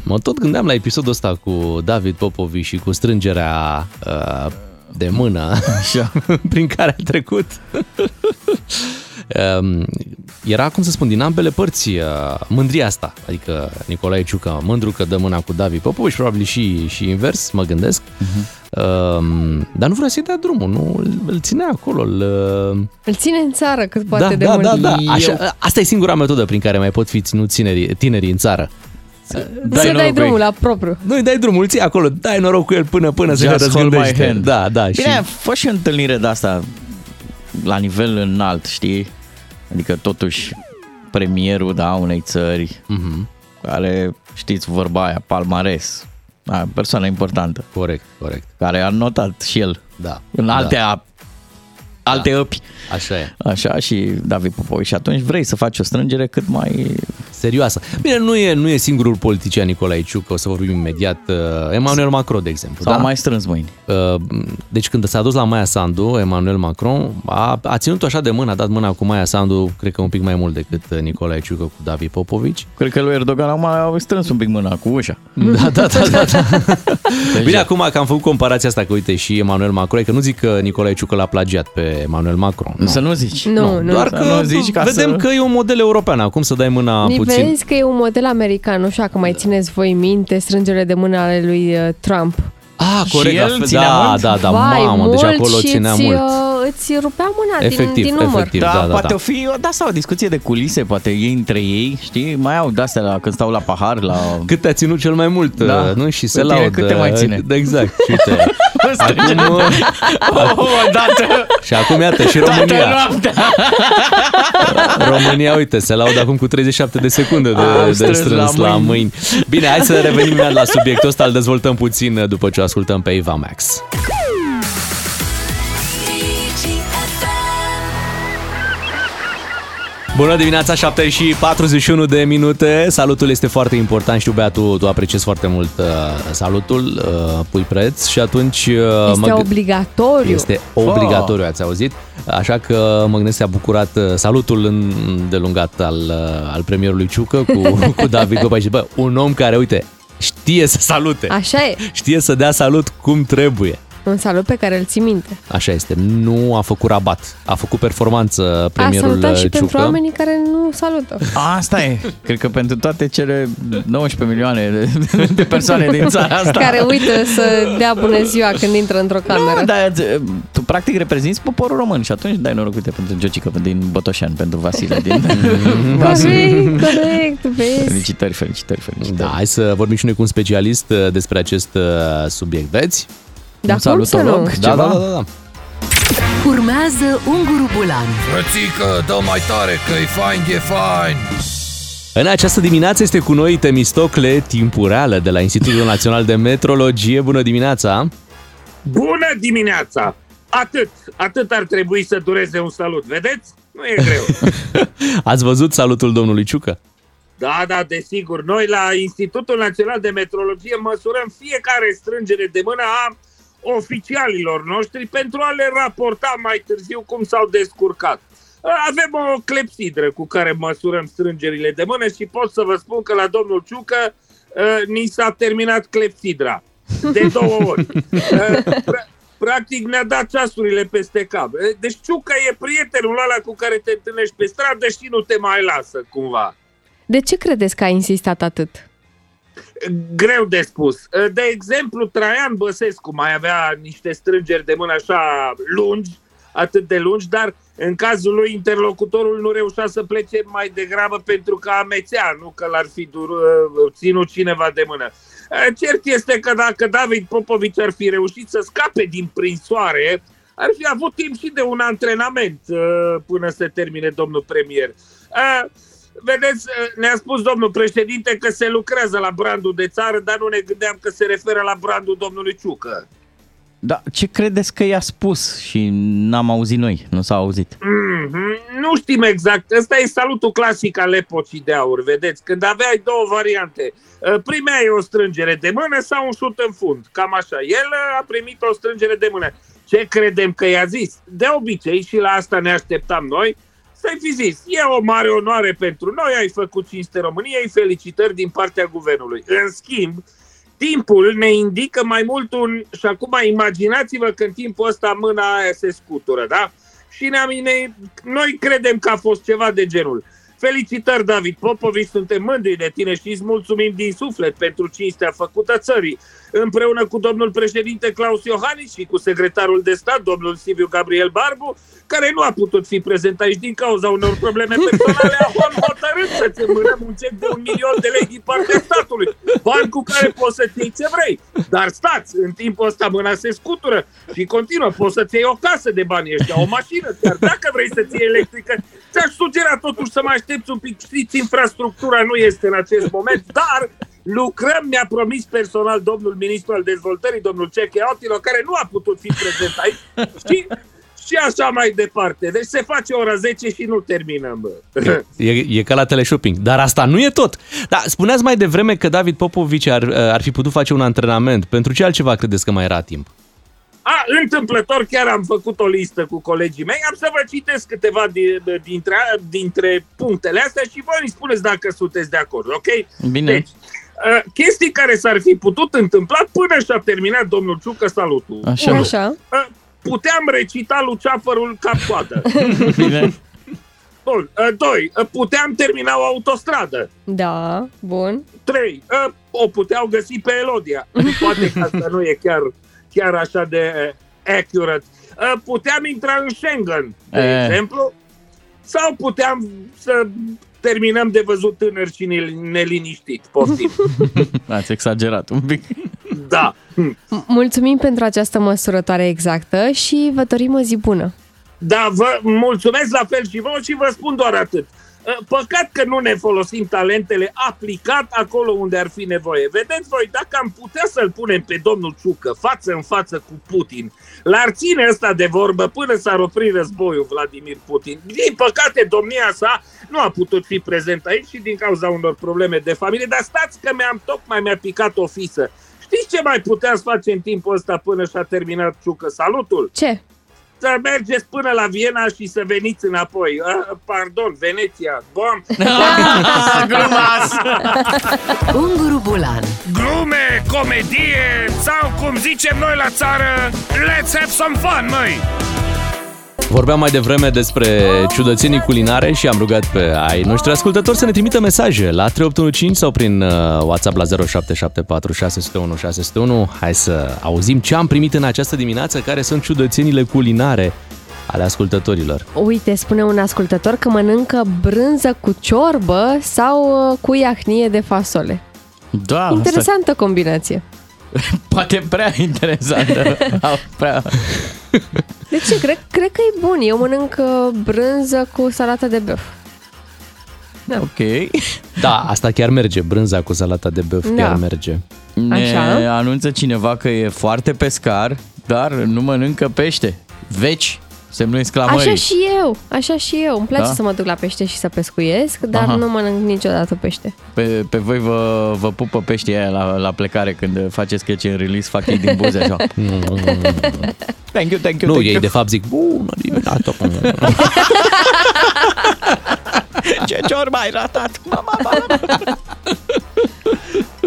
mă tot gândeam la episodul ăsta cu David Popovi și cu strângerea uh, de mână Așa. prin care a trecut. Um, era, cum să spun, din ambele părți uh, mândria asta. Adică Nicolae Ciucă mândru că dă mâna cu David Popovici, probabil și, și invers, mă gândesc. Uh-huh. Um, dar nu vrea să-i dea drumul, nu, îl, îl ținea acolo. Îl, uh, Îl ține în țară cât poate da, de da, mult. da, da. Așa, Eu- asta e singura metodă prin care mai pot fi ținuți tinerii, tinerii în țară. Să noroc dai cu drumul ei. la propriu. Nu îi dai drumul, îl ții acolo, dai noroc cu el până, până se Just hold my răzgândește. hand. Da, da. Bine, și... a fost și o întâlnire de asta la nivel înalt, știi? Adică totuși premierul da, unei țări Mhm. care, știți, vorba aia, palmares, da, persoană importantă, Corect, corect. care a notat și el Da. în da. alte, da. alteăpi. Așa e. Așa și David Popovici. Și atunci vrei să faci o strângere cât mai... Serioasă. Bine, nu e, nu e singurul politician Nicolae Ciucă, o să vorbim imediat. Uh, Emmanuel Macron, de exemplu. Sau da? mai strâns mâini. Uh, Deci când s-a dus la Maia Sandu, Emmanuel Macron a, a ținut așa de mână, a dat mâna cu Maia Sandu, cred că un pic mai mult decât uh, Nicolae Ciucă cu David Popovici. Cred că lui Erdogan acum au strâns un pic mâna cu ușa. Da, da, da, da. da. Bine, acum că am făcut comparația asta, că uite și Emmanuel Macron, că nu zic că Nicolae Ciucă l-a plagiat pe Emmanuel Macron. Nu. Să nu zici. Nu, nu. Doar Să că nu zici ca vedem să- că e un model european acum să dai mâna Ni puțin. Vezi că e un model american, nu știu dacă mai țineți voi minte strângere de mână ale lui uh, Trump. Ah, Și corect. el la fel. ținea da, mult? da, da, Vai, mamă, mult deci acolo și ținea îți, mult. uh, îți rupea mâna Efectiv, din, din număr. efectiv. Da, da, da, poate da. o fi o, da, sau o discuție de culise, poate ei între ei, știi? Mai au de-astea la, când stau la pahar, la... Cât te-a ținut cel mai mult, Da. uh, nu? Și se Pe tine laudă. cât te mai ține? Da, Exact. Și uite, acum, uh, Oh, odată, și acum iată și toată România. noaptea! România, uite, se laudă acum cu 37 de secunde de, Am de strâns strâns la la mâini. mâini. Bine, hai să revenim imediat la subiectul ăsta, îl dezvoltăm puțin uh, după ce o ascultăm pe Eva Max. Bună dimineața, 7 și 41 de minute. Salutul este foarte important. Știu, Bea, tu, tu apreciezi foarte mult uh, salutul, uh, pui preț și atunci... Uh, Este mă gâ- obligatoriu. este obligatoriu, ați auzit? Așa că mă gândesc că a bucurat uh, salutul îndelungat al, uh, al premierului Ciucă cu, cu David Gopa și bă, un om care, uite, știe să salute, Așa e. știe să dea salut cum trebuie. Un salut pe care îl ții minte. Așa este, nu a făcut rabat, a făcut performanță A premierul salutat și Ciucă. pentru oamenii care nu salută. Asta e. Cred că pentru toate cele 19 milioane de, de persoane din țara asta. Care uită să dea bună ziua când intră într-o cameră. Nu, dar ți- tu practic reprezinți poporul român și atunci dai noroc uite, pentru Giocică din Botoșan, pentru Vasile din Corect, corect, vezi. Felicitări, felicitări, felicitări. Da, hai să vorbim și noi cu un specialist uh, despre acest uh, subiect, veți? Dar Un cum să nu? salutolog? Da, Ceva? da, da, da. Urmează Unguru Bulan Frățică, dă mai tare că e fain, e fain În această dimineață este cu noi Temistocle Timpureală de la Institutul Național de Metrologie. Bună dimineața! Bună dimineața! Atât, atât ar trebui să dureze un salut, vedeți? Nu e greu. Ați văzut salutul domnului Ciucă? Da, da, desigur. Noi la Institutul Național de Metrologie măsurăm fiecare strângere de mână a oficialilor noștri pentru a le raporta mai târziu cum s-au descurcat. Avem o clepsidră cu care măsurăm strângerile de mână și pot să vă spun că la domnul Ciucă uh, ni s-a terminat clepsidra de două ori. Uh, pra- Practic ne-a dat ceasurile peste cap. Uh, Deci Ciucă e prietenul ăla cu care te întâlnești pe stradă și nu te mai lasă cumva. De ce credeți că a insistat atât? Greu de spus. De exemplu, Traian Băsescu mai avea niște strângeri de mână așa lungi, atât de lungi, dar în cazul lui interlocutorul nu reușea să plece mai degrabă pentru că amețea, nu că l-ar fi dur, ținut cineva de mână. Cert este că dacă David Popovici ar fi reușit să scape din prinsoare, ar fi avut timp și de un antrenament uh, până se termine domnul premier. Uh, Vedeți, ne-a spus domnul președinte că se lucrează la brandul de țară, dar nu ne gândeam că se referă la brandul domnului Ciucă. Da, ce credeți că i-a spus și n-am auzit noi, nu s-a auzit? Mm-hmm. Nu știm exact. Ăsta e salutul clasic al epocii de aur, vedeți? Când aveai două variante. Primeai o strângere de mână sau un șut în fund. Cam așa. El a primit o strângere de mână. Ce credem că i-a zis? De obicei, și la asta ne așteptam noi, să-i fi zis, e o mare onoare pentru noi, ai făcut cinste României, felicitări din partea guvernului. În schimb, timpul ne indică mai mult un... Și acum imaginați-vă că în timpul ăsta mâna aia se scutură, da? Și ne, ne, noi credem că a fost ceva de genul. Felicitări, David Popovici, suntem mândri de tine și îți mulțumim din suflet pentru cinstea făcută țării. Împreună cu domnul președinte Claus Iohannis și cu secretarul de stat, domnul Siviu Gabriel Barbu, care nu a putut fi prezent aici din cauza unor probleme personale, a hotărât să-ți mânăm un cec de un milion de lei din partea statului. Bani cu care poți să-ți iei ce vrei. Dar stați, în timpul ăsta mâna se scutură și continuă. Poți să-ți iei o casă de bani ăștia, o mașină, chiar dacă vrei să-ți iei electrică. Ți-aș sugera totuși să mai aștepți un pic. Știți, infrastructura nu este în acest moment, dar lucrăm, mi-a promis personal domnul ministru al dezvoltării, domnul Ceche Otilo, care nu a putut fi prezent aici. Știi? și așa mai departe. Deci se face ora 10 și nu terminăm. Bă. E, e ca la teleshopping. Dar asta nu e tot. Da, spuneați mai devreme că David Popovici ar, ar fi putut face un antrenament. Pentru ce altceva credeți că mai era timp? A, întâmplător chiar am făcut o listă cu colegii mei. Am să vă citesc câteva dintre, dintre punctele astea și voi îmi spuneți dacă sunteți de acord, ok? Bine. Deci, chestii care s-ar fi putut întâmpla până și-a terminat domnul Ciucă salutul. Așa. Așa. Puteam recita luceafărul cap-coadă. Bine. Bun. Doi, puteam termina o autostradă. Da, bun. Trei, o puteau găsi pe Elodia. Poate că asta nu e chiar, chiar așa de accurate. Puteam intra în Schengen, de E. exemplu, sau puteam să terminăm de văzut tânăr și neliniștit. Poftim. Ați exagerat un pic. Da. M- Mulțumim pentru această măsurătoare exactă și vă dorim o zi bună. Da, vă mulțumesc la fel și vouă și vă spun doar atât. Păcat că nu ne folosim talentele aplicat acolo unde ar fi nevoie. Vedeți voi, dacă am putea să-l punem pe domnul Ciucă față în față cu Putin, l-ar ține ăsta de vorbă până s-ar opri războiul Vladimir Putin. Din păcate, domnia sa nu a putut fi prezent aici și din cauza unor probleme de familie, dar stați că mi-am tocmai mi-a picat o fisă. Știți ce mai puteați face în timpul ăsta până și-a terminat Ciucă salutul? Ce? Să mergeți până la Viena și să veniți înapoi. Uh, pardon, Veneția. Bom. Unguru Bulan Glume, comedie sau cum zicem noi la țară, let's have some fun, măi! Vorbeam mai devreme despre ciudățenii culinare și am rugat pe ai noștri ascultători să ne trimită mesaje la 3815 sau prin uh, WhatsApp la 0774 601 601. Hai să auzim ce am primit în această dimineață, care sunt ciudățenile culinare ale ascultătorilor. Uite, spune un ascultător că mănâncă brânză cu ciorbă sau uh, cu iahnie de fasole. Da, asta Interesantă combinație. poate prea interesantă. prea... De ce? Cred, cred că e bun. Eu mănânc uh, brânză cu salată de băf. Ok. Da, asta chiar merge, brânza cu salata de băf Da. chiar merge. Ne Așa. anunță cineva că e foarte pescar, dar nu mănâncă pește. Veci, semnul exclamării. Așa și eu, așa și eu. Îmi place Da? să mă duc la pește și să pescuiesc, dar Aha. nu mănânc niciodată pește. Pe, pe voi vă, vă pupă peștii aia la, la plecare când faceți sketch în release, fac ei din buze așa. thank you, thank you, Nu, thank ei you. de fapt zic, bună dimineața. Ce ciorba ai ratat? Mama, mama.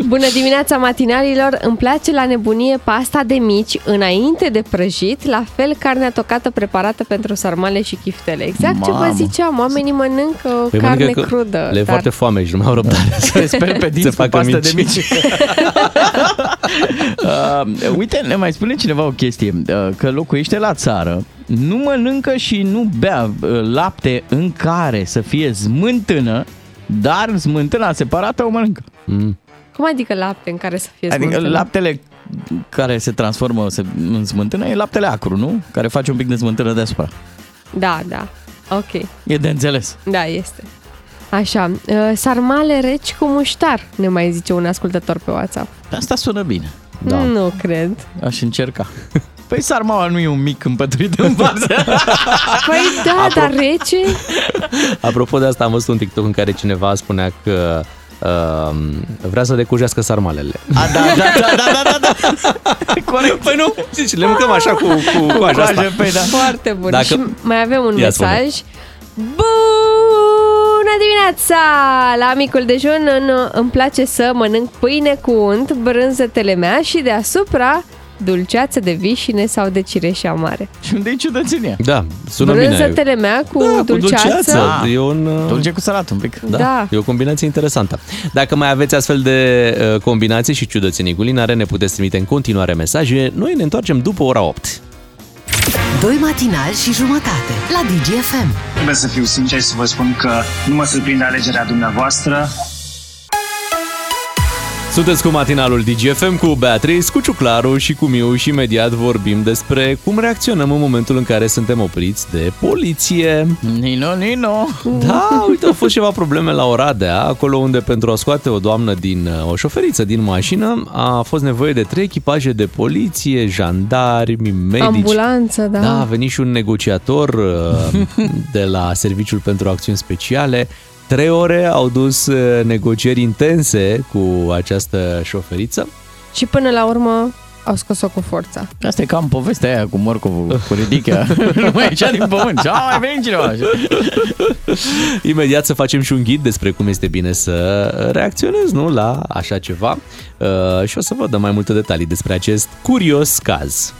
Bună dimineața matinalilor! Îmi place la nebunie pasta de mici înainte de prăjit, la fel carnea tocată preparată pentru sarmale și chiftele. Exact ce vă Mamă. ziceam, oamenii mănâncă Păi carne mănâncă că crudă. Le e dar... foarte foame și nu mai au răbdare. Te speli pe dinți cu facă pastă de mici. mici. uh, uite, ne mai spune cineva o chestie. Uh, că locuiește la țară, nu mănâncă și nu bea uh, lapte în care să fie smântână, dar smântâna separată o mănâncă. Mm. Cum adică lapte în care să fie Adică smântână? laptele care se transformă se- în smântână e laptele acru, nu? Care face un pic de smântână deasupra. Da, da. Ok. E de înțeles. Da, este. Așa, uh, sarmale reci cu muștar, ne mai zice un ascultător pe WhatsApp. Asta sună bine. Da. Nu cred. Aș încerca. Păi sarmaua nu e un mic împăturit în varză. Păi da, dar rece? Apropo de asta, am văzut un TikTok în care cineva spunea că uh, vrea să decujească sarmalele. A, da, da, da, da, da, da, da. Corect. Păi nu, zici, le mâncăm așa cu, cu coaja asta. Coajă, Păi da. Foarte bun. Dacă- Și mai avem un Ia spune. mesaj. Bună dimineața! La micul dejun în, îmi place să mănânc pâine cu unt, brânză telemea și deasupra dulceață de vișine sau de cireșe amare. Și unde e ciudățenia? Da, sună brânză bine. telemea cu Da, cu dulceață. dulceață. E un, uh, Dulce cu salat un pic. Da, Da. e o combinație interesantă. Dacă mai aveți astfel de uh, combinații și ciudățenii culinare, ne puteți trimite în continuare mesaje. Noi ne întoarcem după ora 8. Doi matinali și jumătate la DGFM. Trebuie să fiu sincer și să vă spun că nu mă surprinde alegerea dumneavoastră. Sunteți cu matinalul DGFM cu Beatrice, cu Ciuclaru și cu Miu și imediat vorbim despre cum reacționăm în momentul în care suntem opriți de poliție. Nino, Nino. Da, uite, au fost ceva probleme la Oradea, acolo unde pentru a scoate o doamnă din, uh, o șoferiță din mașină, a fost nevoie de trei echipaje de poliție, jandarmi, medici. Ambulanță, da. Da, a venit și un negociator uh, de la Serviciul pentru Acțiuni Speciale. Trei ore au dus uh, negocieri intense cu această șoferiță. Și până la urmă au scos-o cu forța. Asta e cam povestea aia cu morcovul, cu ridichea. nu mai ieșea din pământ. Ce mai venit cineva. Imediat să facem și un ghid despre cum este bine să reacționezi nu, la așa ceva uh, și o să vă dăm mai multe detalii despre acest curios caz.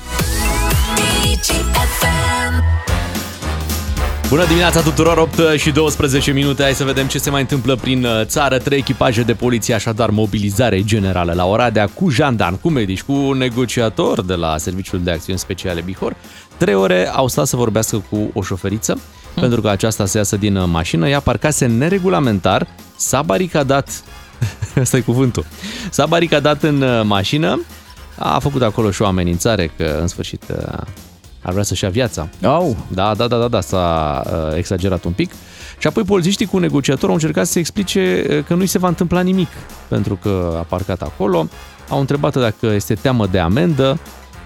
Bună dimineața tuturor, 8 și 12 minute. Hai să vedem ce se mai întâmplă prin uh, țară. Trei echipaje de poliție, așadar mobilizare generală la Oradea, cu jandarmi, cu medici, cu negociator de la Serviciul de Acțiuni Speciale Bihor. Trei ore au stat să vorbească cu o șoferiță, pentru că aceasta să iasă din uh, mașină. Ea parcase neregulamentar, s-a baricadat, ăsta e cuvântul, s-a baricadat în uh, mașină, a făcut acolo și o amenințare că în sfârșit uh, ar vrea să-și ia viața. Au. Da, da, da, da, da, s-a uh, exagerat un pic. Și apoi polițiștii cu negociatorul au încercat să explice uh, că nu-i se va întâmpla nimic, pentru că a parcat acolo. Au întrebat dacă este teamă de amendă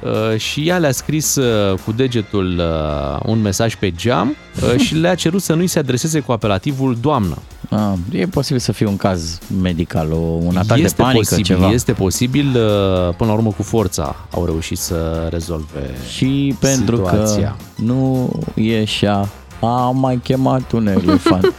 uh, și ea le-a scris uh, cu degetul uh, un mesaj pe geam uh, și le-a cerut să nu-i se adreseze cu apelativul doamnă. Ah, e posibil să fie un caz medical, o, un atac este de panică, posibil, ceva. este posibil, uh, până la urmă cu forța au reușit să rezolve Și pentru situația. că nu ieșea, am mai chemat un elefant.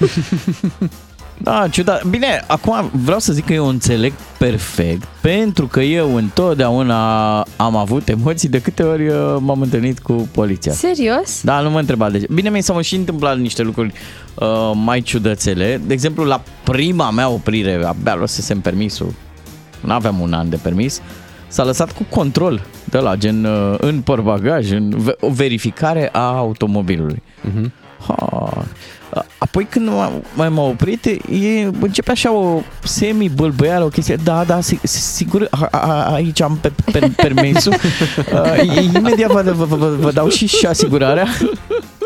Da, ciudat. Bine, acum vreau să zic că eu înțeleg perfect, pentru că eu întotdeauna am avut emoții de câte ori uh, m-am întâlnit cu poliția. Serios? Da, nu mă întreba de ce. Bine, mi s-au și întâmplat niște lucruri uh, mai ciudățele. De exemplu, la prima mea oprire, abia luasesem permisul, nu aveam un an de permis, s-a lăsat cu control de la gen uh, în portbagaj, în ve- o verificare a automobilului. Mhm. Ha. Apoi când m-a, mai m-a oprit, e, începe așa o semi-bâlbăială, o chestie, da, da, si- si- sigur, a, a, aici am pe, pe, permisul, uh, imediat vă, vă, vă, vă dau și, și asigurarea.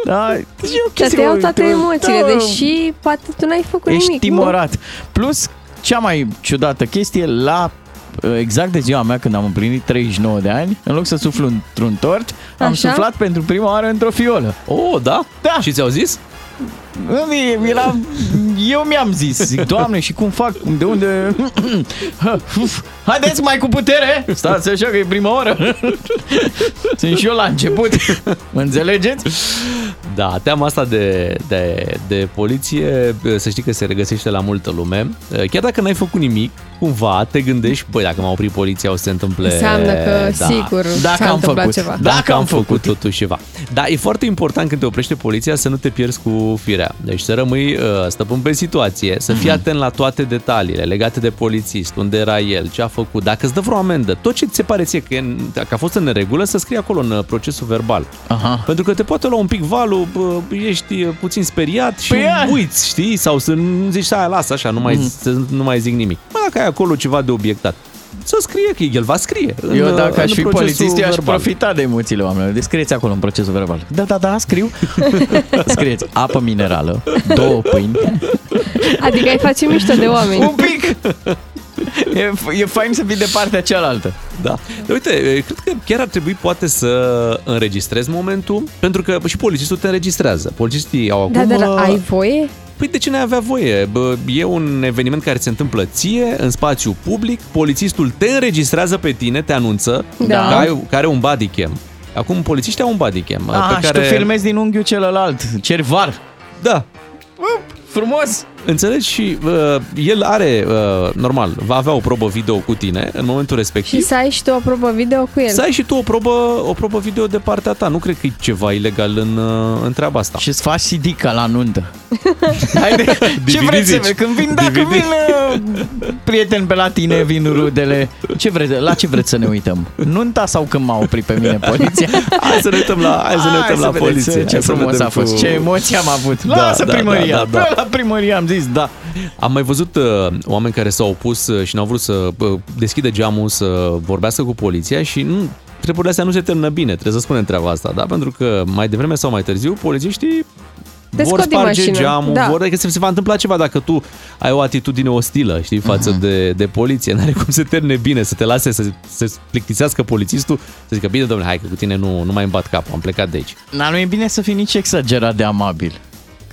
Da, deci e o Dar chestie, te iau o- toate o- emoțiile, da, deși poate tu n-ai făcut Ești nimic. nu? timorat. Plus, cea mai ciudată chestie, la exact de ziua mea când am împlinit 39 de ani, în loc să suflu într-un tort, am Așa? suflat pentru prima oară într-o fiolă. Oh, da? Da. Și ți-au zis? Era, eu mi-am zis, zic, doamne, și cum fac, de unde... Uf, Haideți mai cu putere! Stați așa că e prima oră. Sunt și eu la început. Mă înțelegeți? Da, teama asta de, de, de poliție, să știi că se regăsește la multă lume. Chiar dacă n-ai făcut nimic, cumva te gândești, băi, dacă m-a oprit poliția o să se întâmple... Înseamnă că da. sigur Dacă s-a am întâmplat făcut. ceva. Dacă, dacă am făcut totuși ceva. Da, e foarte important când te oprește poliția să nu te pierzi cu firea. Deci să rămâi uh, stăpân pe situație, să fii atent la toate detaliile legate de polițist, unde era el, ce a făcut, dacă îți dă vreo amendă, tot ce ți se pare ție că, e, în- că a fost în neregulă, să scrie acolo în uh, procesul verbal. Aha. Pentru că te poate lua un pic valul, bă, ești uh, puțin speriat și Păi ia. uiți, știi? Sau să nu zici, aia, lasă așa, nu mai, să, nu mai zic nimic. Bă, dacă ai acolo ceva de obiectat. Să scrie, că el va scrie. în, Eu dacă în aș fi procesul polițist, eu aș verbal. profita de emoțiile oamenilor. Descrieți acolo în procesul verbal. Da, da, da, scriu. Scrieți apă minerală, două pâini. Adică ai face mișto de oameni. Un pic! E, e fain să fii de partea cealaltă. Da. Dar uite, cred că chiar ar trebui poate să înregistrezi momentul, pentru că și polițistul te înregistrează. Polițistii au acum... Da, dar ai voie? Păi de ce n-ai avea voie? Bă, e un eveniment care se întâmplă ție, în spațiu public, polițistul te înregistrează pe tine, te anunță Da. că, ai, că are un bodycam. Acum polițiștii au un bodycam. Ah, pe și care... tu filmezi din unghiul celălalt. Ceri var. Da. Frumos! Înțelegi? Și uh, el are, uh, normal, va avea o probă video cu tine în momentul respectiv. Și să ai și tu o probă video cu el. Să ai și tu o probă, o probă video de partea ta. Nu cred că e ceva ilegal în, uh, în treaba asta. Și îți faci CD ca la nuntă. Haide, ce DVD vreți să zici? vezi? Când vin, dacă DVD. vin uh, prieteni pe la tine, vin rudele, ce vreți, la ce vreți să ne uităm? Nunta sau când m-a oprit pe mine poliția? Hai să ne uităm la, hai să ne uităm la vedeți poliție. Ce Hai să frumos vedem a fost, cu- ce emoții am avut. Da, Lasă da, primăria, da, da, da. Bă, la primărie am zis da. Am mai văzut uh, oameni care s-au opus uh, și n-au vrut să uh, deschidă geamul să vorbească cu poliția și nu, treburile astea nu se termină bine, trebuie să spunem treaba asta, da? Pentru că mai devreme sau mai târziu polițiștii Te vor scot din sparge mașină, geamul, da. vor, adică se, se va întâmpla ceva dacă tu ai o atitudine ostilă, știi, față Mhm. de, de poliție. N-are cum să termine bine, să te lase să se plictisească polițistul, să zică, bine, domnule, hai că cu tine nu, nu mai îmi bat capul, am plecat de aici. Dar nu e bine să fii nici exagerat de amabil.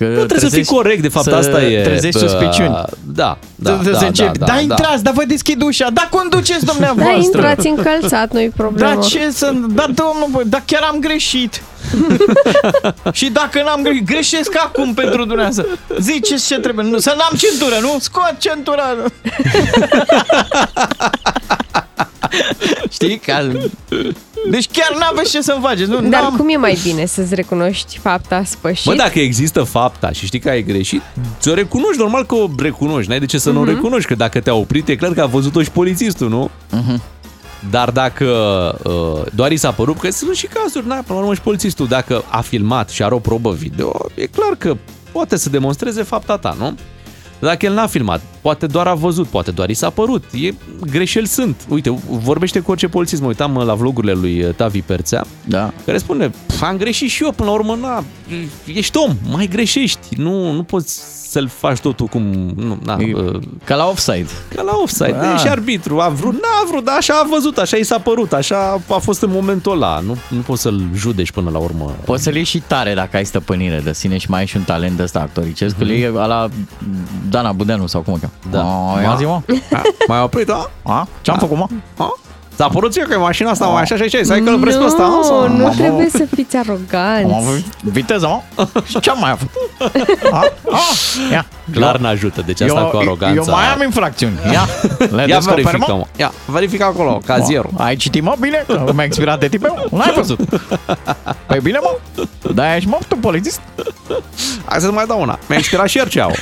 Că Nu, trebuie să fii corect, de fapt, asta e... Trezești bă, suspiciuni. Da, da, Să- să da, începi, da, da, da, intrați, da, vă deschid ușa, da, conduceți dumneavoastră. Da, intrați încălțat, nu-i problemă. Da, ce să... Da, domnul, bă, da, chiar am greșit. și dacă n-am greșit, greșesc acum pentru dumneavoastră. Ziceți ce trebuie. Nu, să n-am centură, nu? Scot centura. Știi? Ca... Deci chiar n-aveți ce să-mi faceți. Nu, Dar n-am... cum e mai bine să-ți recunoști fapta spășit? Bă, dacă există fapta și știi că ai greșit, ți-o recunoști, normal că o recunoști, n-ai de ce să nu o Mhm. recunoști, că dacă te-a oprit, e clar că a văzut-o și polițistul, nu? Dar dacă uh, doar i s-a părut, că sunt și cazuri, na, până la urmă și polițistul, dacă a filmat și are o probă video, e clar că poate să demonstreze fapta ta, nu? Dacă el n-a filmat, poate doar a văzut, poate doar i s-a părut. E, greșeli sunt. Uite, vorbește cu orice polițist. Mă uitam uh, la vlogurile lui uh, Tavi Perțea, da. care spune, "Pf, am greșit și eu, până la urmă, na, ești om, mai greșești. Nu, nu poți să-l faci totul cum... Nu, na, uh, Ca la offside. ca la offside. Ah. E și arbitru. A vrut, n-a vrut, dar așa a văzut, așa i s-a părut, așa a fost în momentul ăla. Nu, nu poți să-l judeci până la urmă. Poți să-l ieși și tare dacă ai stăpânire de sine și mai ai și un talent de ăsta actoricesc. Mm-hmm. Îl iei ala Dana Budeanu sau cum o cheamă. Da. Oh, ia zi, mă. Mai oprit, da? A? Ce-am făcut, mă? A? Ți-a părut ție că e mașina asta mai așa și așa? Să ai călăpresc pe ăsta? Nu, Sau- nu Mamă. trebuie să fiți Am aroganți. avut viteză, mă? Și ce-am mai avut? A? A? Ia. Clar n-ajută, deci asta eu, cu aroganța. Eu mai am infracțiuni. Ia. Le Ia descoper, verifică, mă. mă. Ia, verifică acolo, ca Mă, zero. Ai citit, mă, bine? Că mi-a expirat de tipeu? N-ai văzut. Păi bine, mă. Da, ești, mă, tu polițist? Hai să mai dau una. Mi-a inspirat și RCA-ul.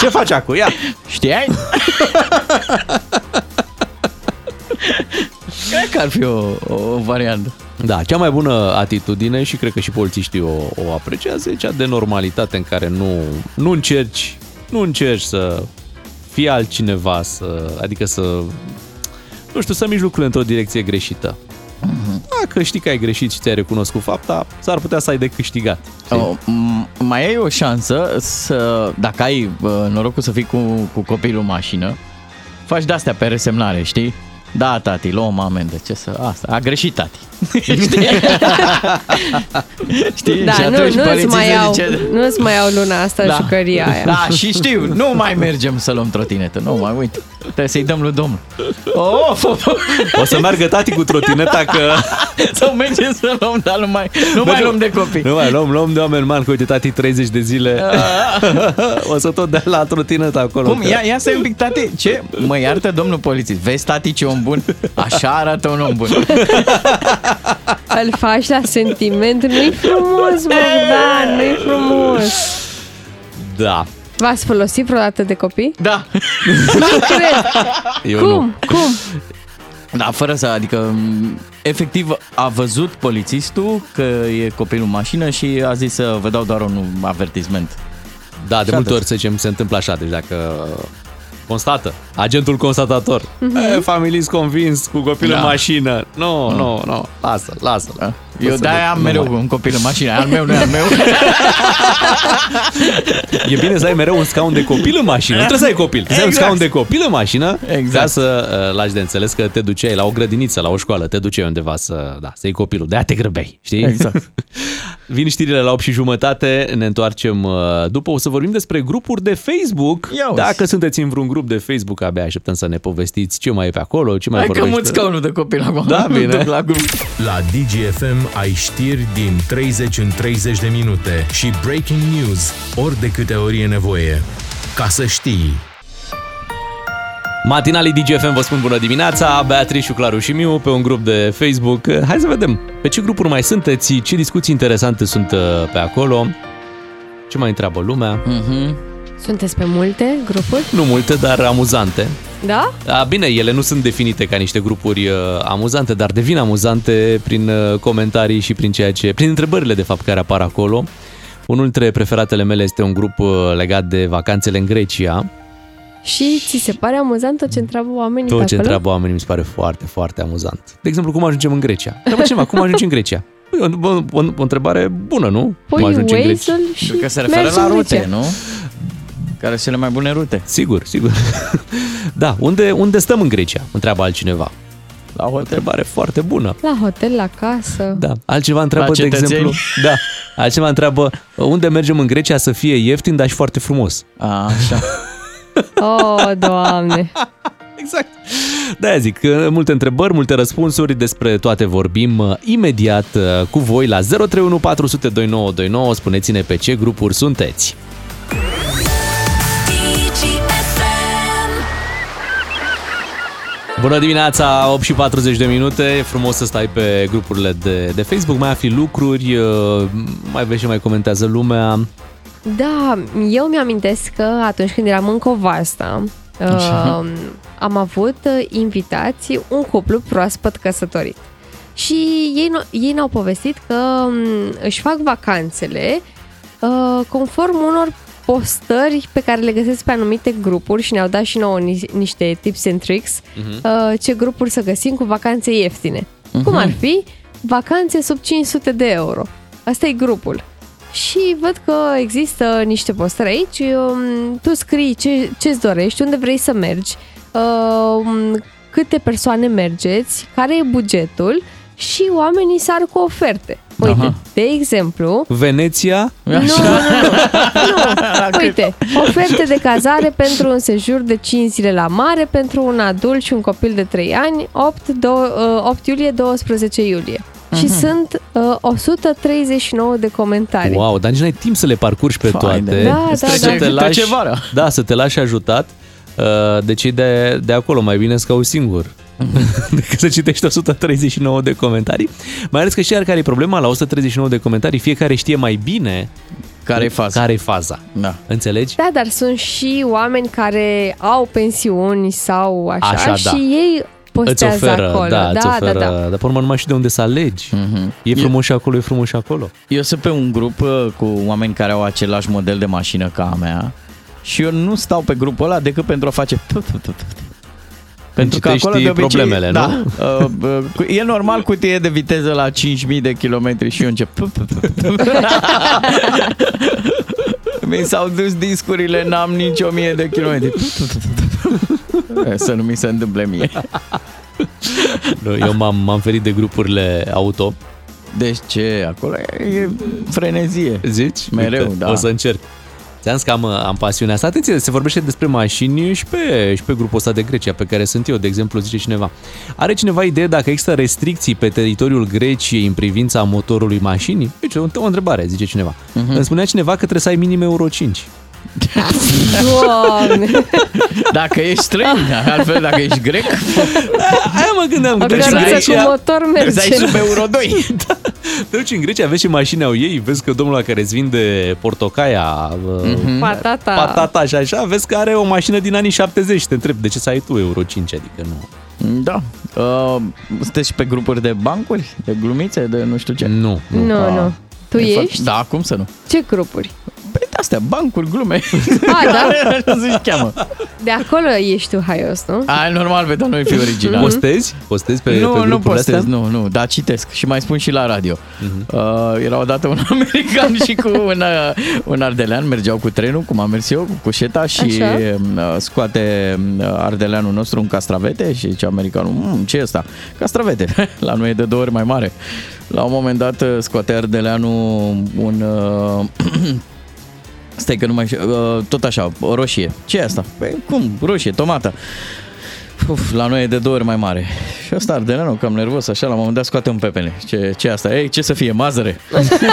Ce faci acum? Ia. Știai? că ar fi o, o variantă. Da, cea mai bună atitudine și cred că și polițiștii o, o apreciază e cea de normalitate în care nu, nu încerci nu încerci să fii altcineva, să, adică să nu știu, să miști lucrurile într-o direcție greșită. Dacă știi că ai greșit și ți-ai recunoscut fapta, s-ar putea să ai de câștigat. O, m- mai ai o șansă să, dacă ai uh, norocul să fii cu, cu copilul în mașină, faci de-astea pe resemnare, știi? Da, tati, luăm amendă. Ce să... Asta, a greșit tati. Știi? Știi? Da, Și nu, atunci nu-ți părinții mai, se iau, zice- nu-ți mai iau luna asta da. jucăria aia. Da, și știu, nu mai mergem să luăm trotinetă. Nu mai, uite. Trebuie să-i dăm lui domnul. Oh, O să meargă tati cu trotineta că... Sau mergem să luăm, dar nu mai, nu mai luăm de copii. Nu mai luăm, luăm de oameni mari, că uite tati 30 de zile o să tot dea la trotineta acolo. Cum? că- Ia, ia să un pic, tati. Ce? Mă iartă domnul polițist. Vezi, tati, ce om bun? Așa arată un om bun. Îl faci la sentiment, nu-i frumos, Bogdan, nu-i frumos. Da. V-ați folosit vreodată de copii? Da. Nu cred. Eu Cum? nu. Cum? Da, fără să, adică, m, efectiv, a văzut polițistul că e copilul în mașină și a zis să vă dau doar un avertisment. Da, de Și multe atât. ori, să zicem, se întâmplă așa. Deci dacă Constată. Agentul constatator. Mhm. E, familist convins cu copil în Da. mașină. Nu, nu, nu. Lasă, lasă. Eu de-aia am mereu un copil în mașină. Al meu nu e al meu. E bine să ai mereu un scaun de copil în mașină. Nu trebuie să ai copil. Trebuie să ai un Exact. scaun de copil în mașină Exact. ca să uh, lași de înțeles că te duceai la o grădiniță, la o școală, te duceai undeva să, da, să iei copilul. De-aia te grăbeai, știi? Exact. Vin știrile la 8 și jumătate, ne întoarcem uh, după. O să vorbim despre grupuri de Facebook. Ia uzi. Dacă sunteți în vreun grup de Facebook, abia așteptăm să ne povestiți ce mai e pe acolo, ce mai Hai că vorbește. mut scaunul de copil acum. Da, bine. Duc La grup. La DGFM ai știri din 30 în 30 de minute și breaking news ori de câte ori e nevoie. Ca să știi. Matinalii DGFM vă spun bună dimineața, Beatrice, Claru și Miu pe un grup de Facebook. Hai să vedem pe ce grupuri mai sunteți, ce discuții interesante sunt uh, pe acolo, ce mai întreabă lumea. Mhm. Sunteți pe multe grupuri? Nu multe, dar amuzante. Da? A, bine, ele nu sunt definite ca niște grupuri uh, amuzante, dar devin amuzante prin uh, comentarii și prin ceea ce, prin întrebările de fapt care apar acolo. Unul dintre preferatele mele este un grup uh, legat de vacanțele în Grecia. Și ți se pare amuzant tot ce întreabă oamenii Tot pe ce acolo? întreabă oamenii mi se pare foarte, foarte amuzant. De exemplu, cum ajungem în Grecia? Întreabă cineva, cum ajungi în Grecia? Păi, o, o, o, o întrebare bună, nu? Pui cum ajungi în Grecia? Waze-ul și Cred că se referă mergi la în rute, Grecia. nu? Care sunt cele mai bune rute? Sigur, sigur. da, unde, unde stăm în Grecia? Întreabă altcineva. La O hotel. întrebare foarte bună. La hotel, la casă. Da. Altcineva întreabă, La de cetățeni. exemplu, da. Altcineva întreabă unde mergem în Grecia să fie ieftin, dar și foarte frumos. A, așa. Oh, doamne. Exact. De-aia zic, uh, multe întrebări, multe răspunsuri, despre toate vorbim uh, imediat uh, cu voi la 031 400 2929. Spuneți-ne pe ce grupuri sunteți. Bună dimineața, 8 și 40 de minute, e frumos să stai pe grupurile de, de Facebook, mai afli lucruri, uh, mai vezi și mai comentează lumea. Da, eu mi-amintesc că atunci când eram în Covasta, uh, am avut uh, invitați un cuplu proaspăt căsătorit. Și ei, n- ei ne-au povestit că um, își fac vacanțele uh, conform unor postări pe care le găsesc pe anumite grupuri și ne-au dat și nouă ni- niște tips and tricks uh, ce grupuri să găsim cu vacanțe ieftine. Cum ar fi vacanțe sub 500 de euro. Asta e grupul. Și văd că există niște postări aici, um, tu scrii ce, ce-ți dorești, unde vrei să mergi, um, câte persoane mergeți, care e bugetul și oamenii sar cu oferte. Uite, Aha. de exemplu, Veneția, nu, nu, nu, nu. Uite, oferte de cazare pentru un sejur de 5 zile la mare pentru un adult și un copil de 3 ani, 8, do, 8 iulie, 12 iulie. Și sunt uh, 139 de comentarii. Wow, dar nici n-ai timp să le parcurgi pe Fai toate. de- Da, da, Să da. te Trece lași, vara. da, să te lași ajutat uh, de cei de, de acolo. Mai bine să cauți singur decât să citești 139 de comentarii. Mai ales că știi care e problema? La 139 de comentarii fiecare știe mai bine Care e faza? care e faza. Da. Înțelegi? Da, dar sunt și oameni care au pensiuni sau așa, Așa, da. și ei Îți postează oferă, acolo. da, îți da, oferă, da, da. dar pe urmă numai și de unde să alegi. Mhm. E frumos și acolo, e frumos și acolo. Eu sunt pe un grup uh, cu oameni care au același model de mașină ca a mea și eu nu stau pe grupul ăla decât pentru a face pentru că citești acolo de obicei, problemele, da, nu? uh, uh, cu- e normal cutie de viteză la 5000 de kilometri și eu încep Mi s-au dus discurile, n-am nici 1000 de kilometri. Eh, Să nu mi se întâmple mie. Nu, Eu m-am, m-am ferit de grupurile auto. Deci ce? Acolo e frenezie. Zici? Mereu, Uite, da. O să încerc. Ți-am zis că am, am pasiunea asta. Atenție, se vorbește despre mașini și pe, și pe grupul ăsta de Grecia, pe care sunt eu, de exemplu, zice cineva. Are cineva idee dacă există restricții pe teritoriul Greciei în privința motorului mașinii? Deci, o, o întrebare, zice cineva. Mhm. Uh-huh. Îmi spunea cineva că trebuie să ai minim Euro 5. Doamne! Dacă ești străin, altfel dacă ești grec, Aia mă gândeam. O că căruță în cu motor trebuie să ai merge. sub Euro 2. Te duci în Grecia, vezi ce mașini au ei, vezi că domnul la care îți vinde portocaia, mm-hmm. Patata. patata și așa, vezi că are o mașină din anii 70 și te întreb de ce să ai tu Euro 5, adică nu. Da. Uh, sunteți și pe grupuri de bancuri, de glumițe, de nu știu ce. Nu, nu. Nu, nu. Tu E ești? foarte- Da, cum să nu? Ce grupuri? Păi astea, bancuri, glume. A, da? Așa se cheamă. De acolo ești tu haios, nu? A, normal, vedem noi fi original. Postezi? Postezi pe, nu, pe nu grupurile postez, astea? nu, nu, dar citesc și mai spun și la radio. Uh-huh. Uh, era odată un american și cu un, uh, un ardelean, mergeau cu trenul, cum am mers eu, cu cușeta și Așa. uh, scoate uh, ardeleanul nostru un castravete și zice americanul, mmm, ce e asta? Castravete, la noi e de două ori mai mare. La un moment dat uh, scoate ardeleanul un... Uh, Stai că nu mai știu, uh, tot așa, o roșie. Ce e asta? Păi, cum? Roșie, tomată. Uf, la noi e de două ori mai mare. Și ăsta ardeleanul cam nervos, așa, la un moment dat scoate un pepene. Ce, ce e asta? Ei, ce să fie, mazăre?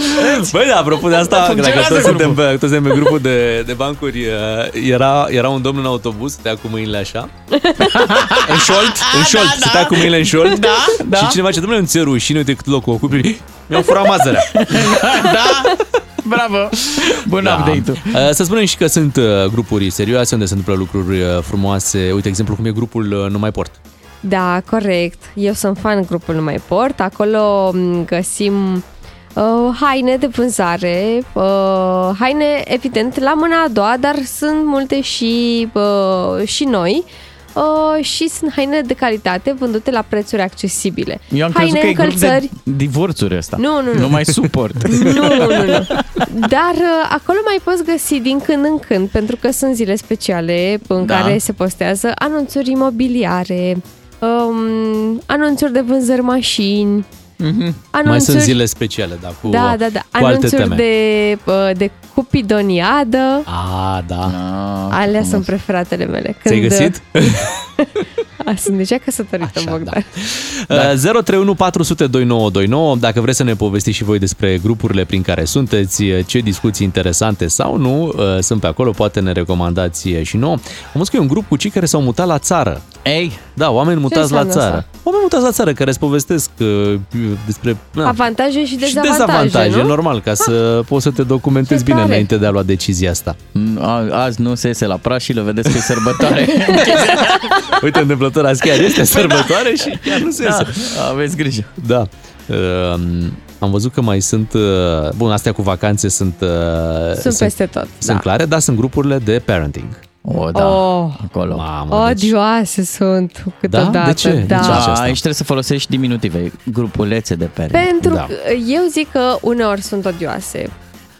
Băi, da, apropo de asta, că dacă Funcționează toți suntem, grupul. pe, toți suntem pe grupul de, de bancuri, uh, era, era un domn în autobuz, stătea cu mâinile așa, în șold, în șold, da, da. stătea cu mâinile în șold Da, da. și cineva ce, domnule, nu ți rușine, uite cât loc ocupi, mi-au furat mazărea. da? Bravo! Bun Da. update-ul. Uh, Să spunem și că sunt uh, grupuri serioase unde se întâmplă lucruri uh, frumoase. Uite, exemplu, cum e grupul uh, Nu mai port. Da, corect. Eu sunt fan grupul Nu mai port. Acolo m, găsim uh, haine de vânzare, uh, haine, evident, la mâna a doua, dar sunt multe și, uh, și noi. Uh, și sunt haine de calitate vândute la prețuri accesibile. Eu am haine, crezut că e grup de încălțări. divorțuri ăsta. Nu, nu, nu. Nu mai suport. Nu, nu, nu, nu. Dar uh, acolo mai poți găsi din când în când, pentru că sunt zile speciale în Da. care se postează anunțuri imobiliare, um, anunțuri de vânzări mașini, Mhm. anunțuri... Mai sunt zile speciale, da, cu, da, da, da. cu alte Anunțuri teme. de, uh, de cupidoniadă. A, da. Ah, Alea frumos. sunt preferatele mele. Ți-ai găsit? A, sunt deja căsătorită, Așa, Bogdan. Da. 031 400 2929 Dacă vreți să ne povestiți și voi despre grupurile prin care sunteți, ce discuții interesante sau nu uh, sunt pe acolo, poate ne recomandați și nouă. Am văzut că e un grup cu cei care s-au mutat la țară. Ei, Da, oameni mutați la înseamnă țară. asta? Oameni mutați la țară care îți povestesc uh, despre na, Avantaje și și dezavantaje, dezavantaje, nu? normal, ca să poți să te documentezi Ce bine tare. înainte de a lua decizia asta. a- azi nu se iese la prașilă, vedeți că e sărbătoare. Uite, întâmplător azi chiar este sărbătoare și chiar nu se da, iese. aveți grijă. Da. Uh, am văzut că mai sunt... Uh, bun, astea cu vacanțe sunt... Uh, Sunt peste tot. Sunt da. clare, dar sunt grupurile de parenting. O, da, Oh. acolo. Mamă, deci, Odioase sunt câteodată. De ce? De Da. ce Da, face asta? aici trebuie să folosești diminutive, grupulețe de pere. Pentru Da. că eu zic că uneori sunt odioase.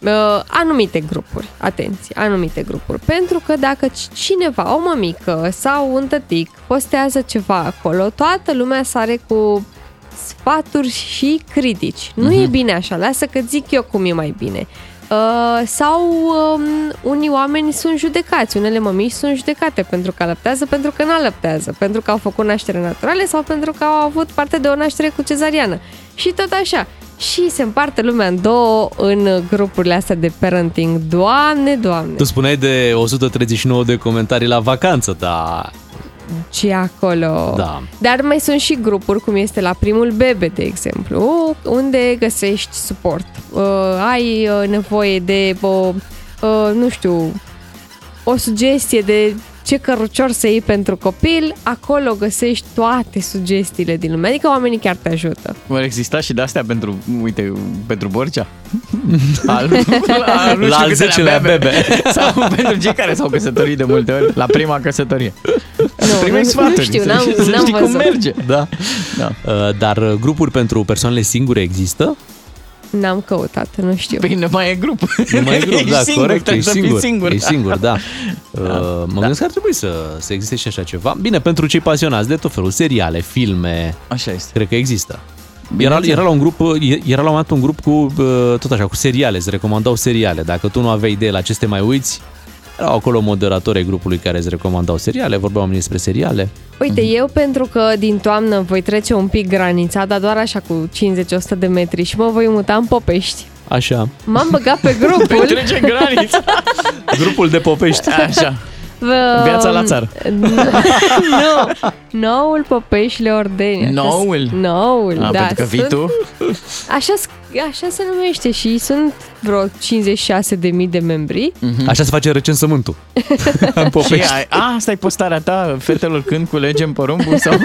Uh, anumite grupuri, atenție, anumite grupuri. Pentru că dacă c- cineva, o mămică sau un tătic, postează ceva acolo, toată lumea sare cu sfaturi și critici. Nu Mhm. e bine așa, lasă că zic eu cum e mai bine. Uh, sau um, unii oameni sunt judecați, unele mămici sunt judecate pentru că alăptează, pentru că nu alăptează, pentru că au făcut naștere naturale sau pentru că au avut parte de o naștere cu cezariană. Și tot așa. Și se împarte lumea în două în grupurile astea de parenting. Doamne, doamne, tu spuneai de 139 de comentarii la vacanță, dar... ce acolo. Da. Dar mai sunt și grupuri, cum este la primul bebe, de exemplu, unde găsești suport. Uh, ai uh, nevoie de, o, uh, nu știu, o sugestie de ce cărucior să iei pentru copil, acolo găsești toate sugestiile din lume. Adică oamenii chiar te ajută. Vor exista și de-astea pentru, uite, pentru Borcea? Al, al, nu La știu al câtelea 10-lea bebe. Sau pentru cei care s-au căsătorit de multe ori, la prima căsătorie. Nu, Primești nu, sfaturi, nu știu, să- n-am, să n-am știi cum văzut. merge. Da. Da. Uh, Dar uh, grupuri pentru persoanele singure există? N-am căutat, nu știu. Păi nu mai e grup. Nu mai e grup, Ești da, singur, corect, trebuie ești să fii singur, singur. ești singur, da. Uh, mă gândesc că ar trebui să, să existe și așa ceva. Bine, pentru cei pasionați de tot felul, seriale, filme, Așa este. cred că există. Era, Bineînțeles. era, la un grup, era la un moment dat un grup cu, uh, tot așa, cu seriale, îți recomandau seriale. Dacă tu nu aveai idee la ce să te mai uiți, erau acolo moderatori ai grupului care îți recomandau seriale, vorbeau oamenii despre seriale. Uite, eu pentru că din toamnă voi trece un pic granița, dar doar așa cu 50-100 de metri și mă voi muta în Popești. Așa. M-am băgat pe grupul. Trece granița. Grupul de popești. Așa. Vă- Viața la țară. nu, noul Popești Leordeni. Noul? Noul, A, da. pentru că vii sunt- tu? Așa, așa se numește și sunt vreo 56 de mii de membri. Așa se face recensământul. în Și popești. ai, a, asta e postarea ta, fetelor când culegem porumbul sau...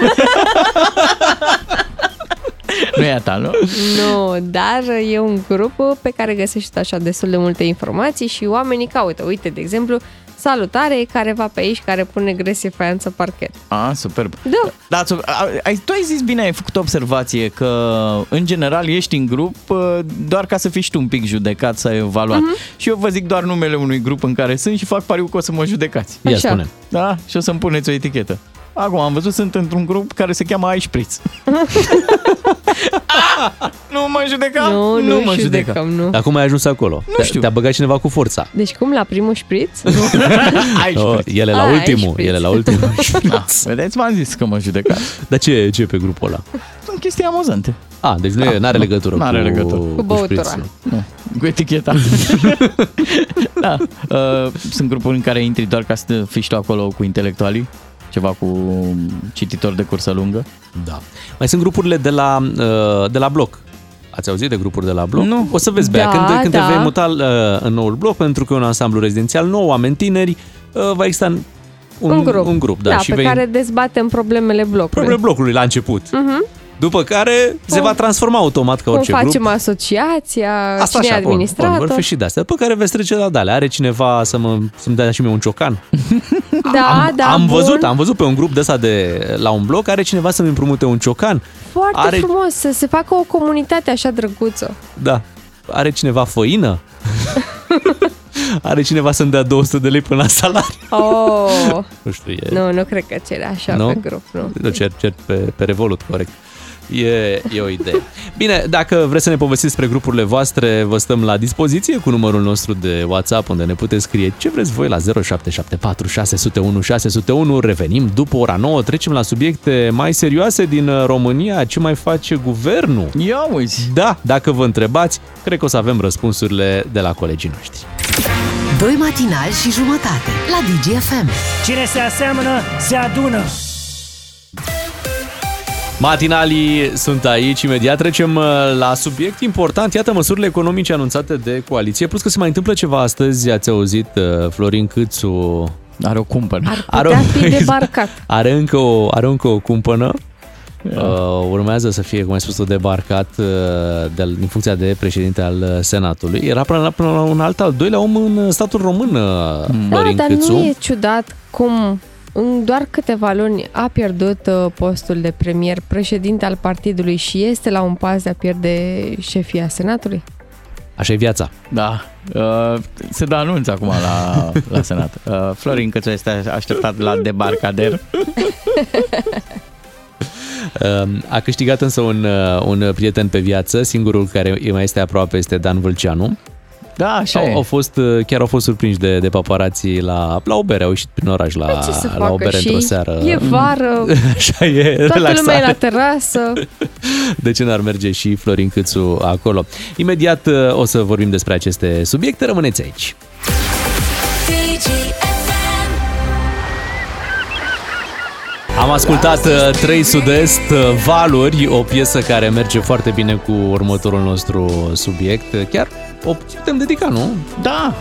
nu e a ta, nu? Nu, dar e un grup pe care găsești așa destul de multe informații și oamenii caută. Uite, de exemplu, salutare, care va pe aici, care pune gresie faianță parchet. Ah, superb. Da. Da, tu, ai, tu ai zis bine, ai făcut o observație că în general ești în grup uh, doar ca să fii și tu un pic judecat, să ai evaluat. Uh-huh. Și eu vă zic doar numele unui grup în care sunt și fac pariu că o să mă judecați. Ia Așa. spune. Da? Și o să-mi puneți o etichetă. Acum am văzut, sunt într-un grup care se cheamă Aișpriț. nu mă judeca? Nu, nu, nu mă judecăm, judeca. nu. Dar cum ai ajuns acolo? Nu știu. Te-a băgat cineva cu forța. Deci cum, la primul șpriț? Oh, ele la Ah, ultimul, ai ele la ultimul. Ah, vedeți, v-am zis că mă judeca. Dar ce, ce e pe grupul ăla? Sunt chestii amuzante. A, deci nu Ah, are nu, legătură n-are cu, legătură. Cu băutura. șprițul. Nu, cu eticheta. da. Uh, sunt grupuri în care intri doar ca să fii și tu acolo cu intelectualii. Ceva cu cititori de cursă lungă. Da. Mai sunt grupurile de la, uh, de la bloc. Ați auzit de grupuri de la bloc? Nu. O să vezi, Bea, Da, când, când da. te vei muta uh, în noul bloc, pentru că e un ansamblu rezidențial nou, oameni tineri, uh, va exista un, un grup. Un grup da, da și pe vei... care dezbatem problemele blocului. Problemele blocului la început. Uh-huh. După care se va transforma automat ca Cum orice facem grup. asociația, Asta cine e așa, bun, administrator. bun, vor fi și de astea. După care veți trece la dale. Are cineva să mă, să-mi dea și mie un ciocan? Da, am, da, am bun. văzut, am văzut pe un grup de ăsta de la un bloc, are cineva să-mi împrumute un ciocan. Foarte are, frumos, să se facă o comunitate așa drăguță. Da. Are cineva făină? are cineva să-mi dea 200 de lei până la salariu? Oh, Nu știu, e... nu, nu cred că cere așa Nu? pe grup, nu. Nu, cer, cer pe, pe Revolut, corect. E, e o idee. Bine, dacă vreți să ne povestiți despre grupurile voastre, vă stăm la dispoziție cu numărul nostru de WhatsApp, unde ne puteți scrie ce vreți voi la 0774 601 601. Revenim după ora 9, trecem la subiecte mai serioase din România. Ce mai face guvernul? Ia uiți! Da, dacă vă întrebați, cred că o să avem răspunsurile de la colegii noștri. Doi matinali și jumătate la DGFM. Cine se aseamănă, se adună. Matinalii sunt aici, imediat trecem uh, la subiect important. Iată măsurile economice anunțate de coaliție, plus că se mai întâmplă ceva astăzi, ați auzit, uh, Florin Câțu Are o cumpănă. Ar putea fi debarcat. are încă o, are încă o cumpănă. Uh, urmează să fie, cum ai spus, debarcat uh, de, din funcția de președinte al uh, Senatului. Era până la, până la un alt, al doilea om în uh, statul român, uh, Da, Florin dar Câțu. nu e ciudat cum în doar câteva luni a pierdut uh, postul de premier, președinte al partidului și este la un pas de a pierde șefia Senatului? Așa e viața. Da. Uh, se dă anunț acum la, la Senat. Uh, Florin Cățu este așteptat la debarcader. Um, A câștigat însă un, uh, un prieten pe viață, singurul care îi mai este aproape este Dan Vâlceanu. Da, așa au, e. au fost, uh, chiar au fost surprinși de, de paparații la, la o bere, au ieșit prin oraș la, Păi ce să la o facă bere și într-o seară. e vară, Așa e, toată lumea e relaxare. la terasă. De ce n-ar merge și Florin Câțu acolo? Imediat uh, o să vorbim despre aceste subiecte, rămâneți aici. Am ascultat uh, 3 Sud-Est, uh, Valuri, o piesă care merge foarte bine cu următorul nostru subiect. Chiar o putem dedica, nu? Da,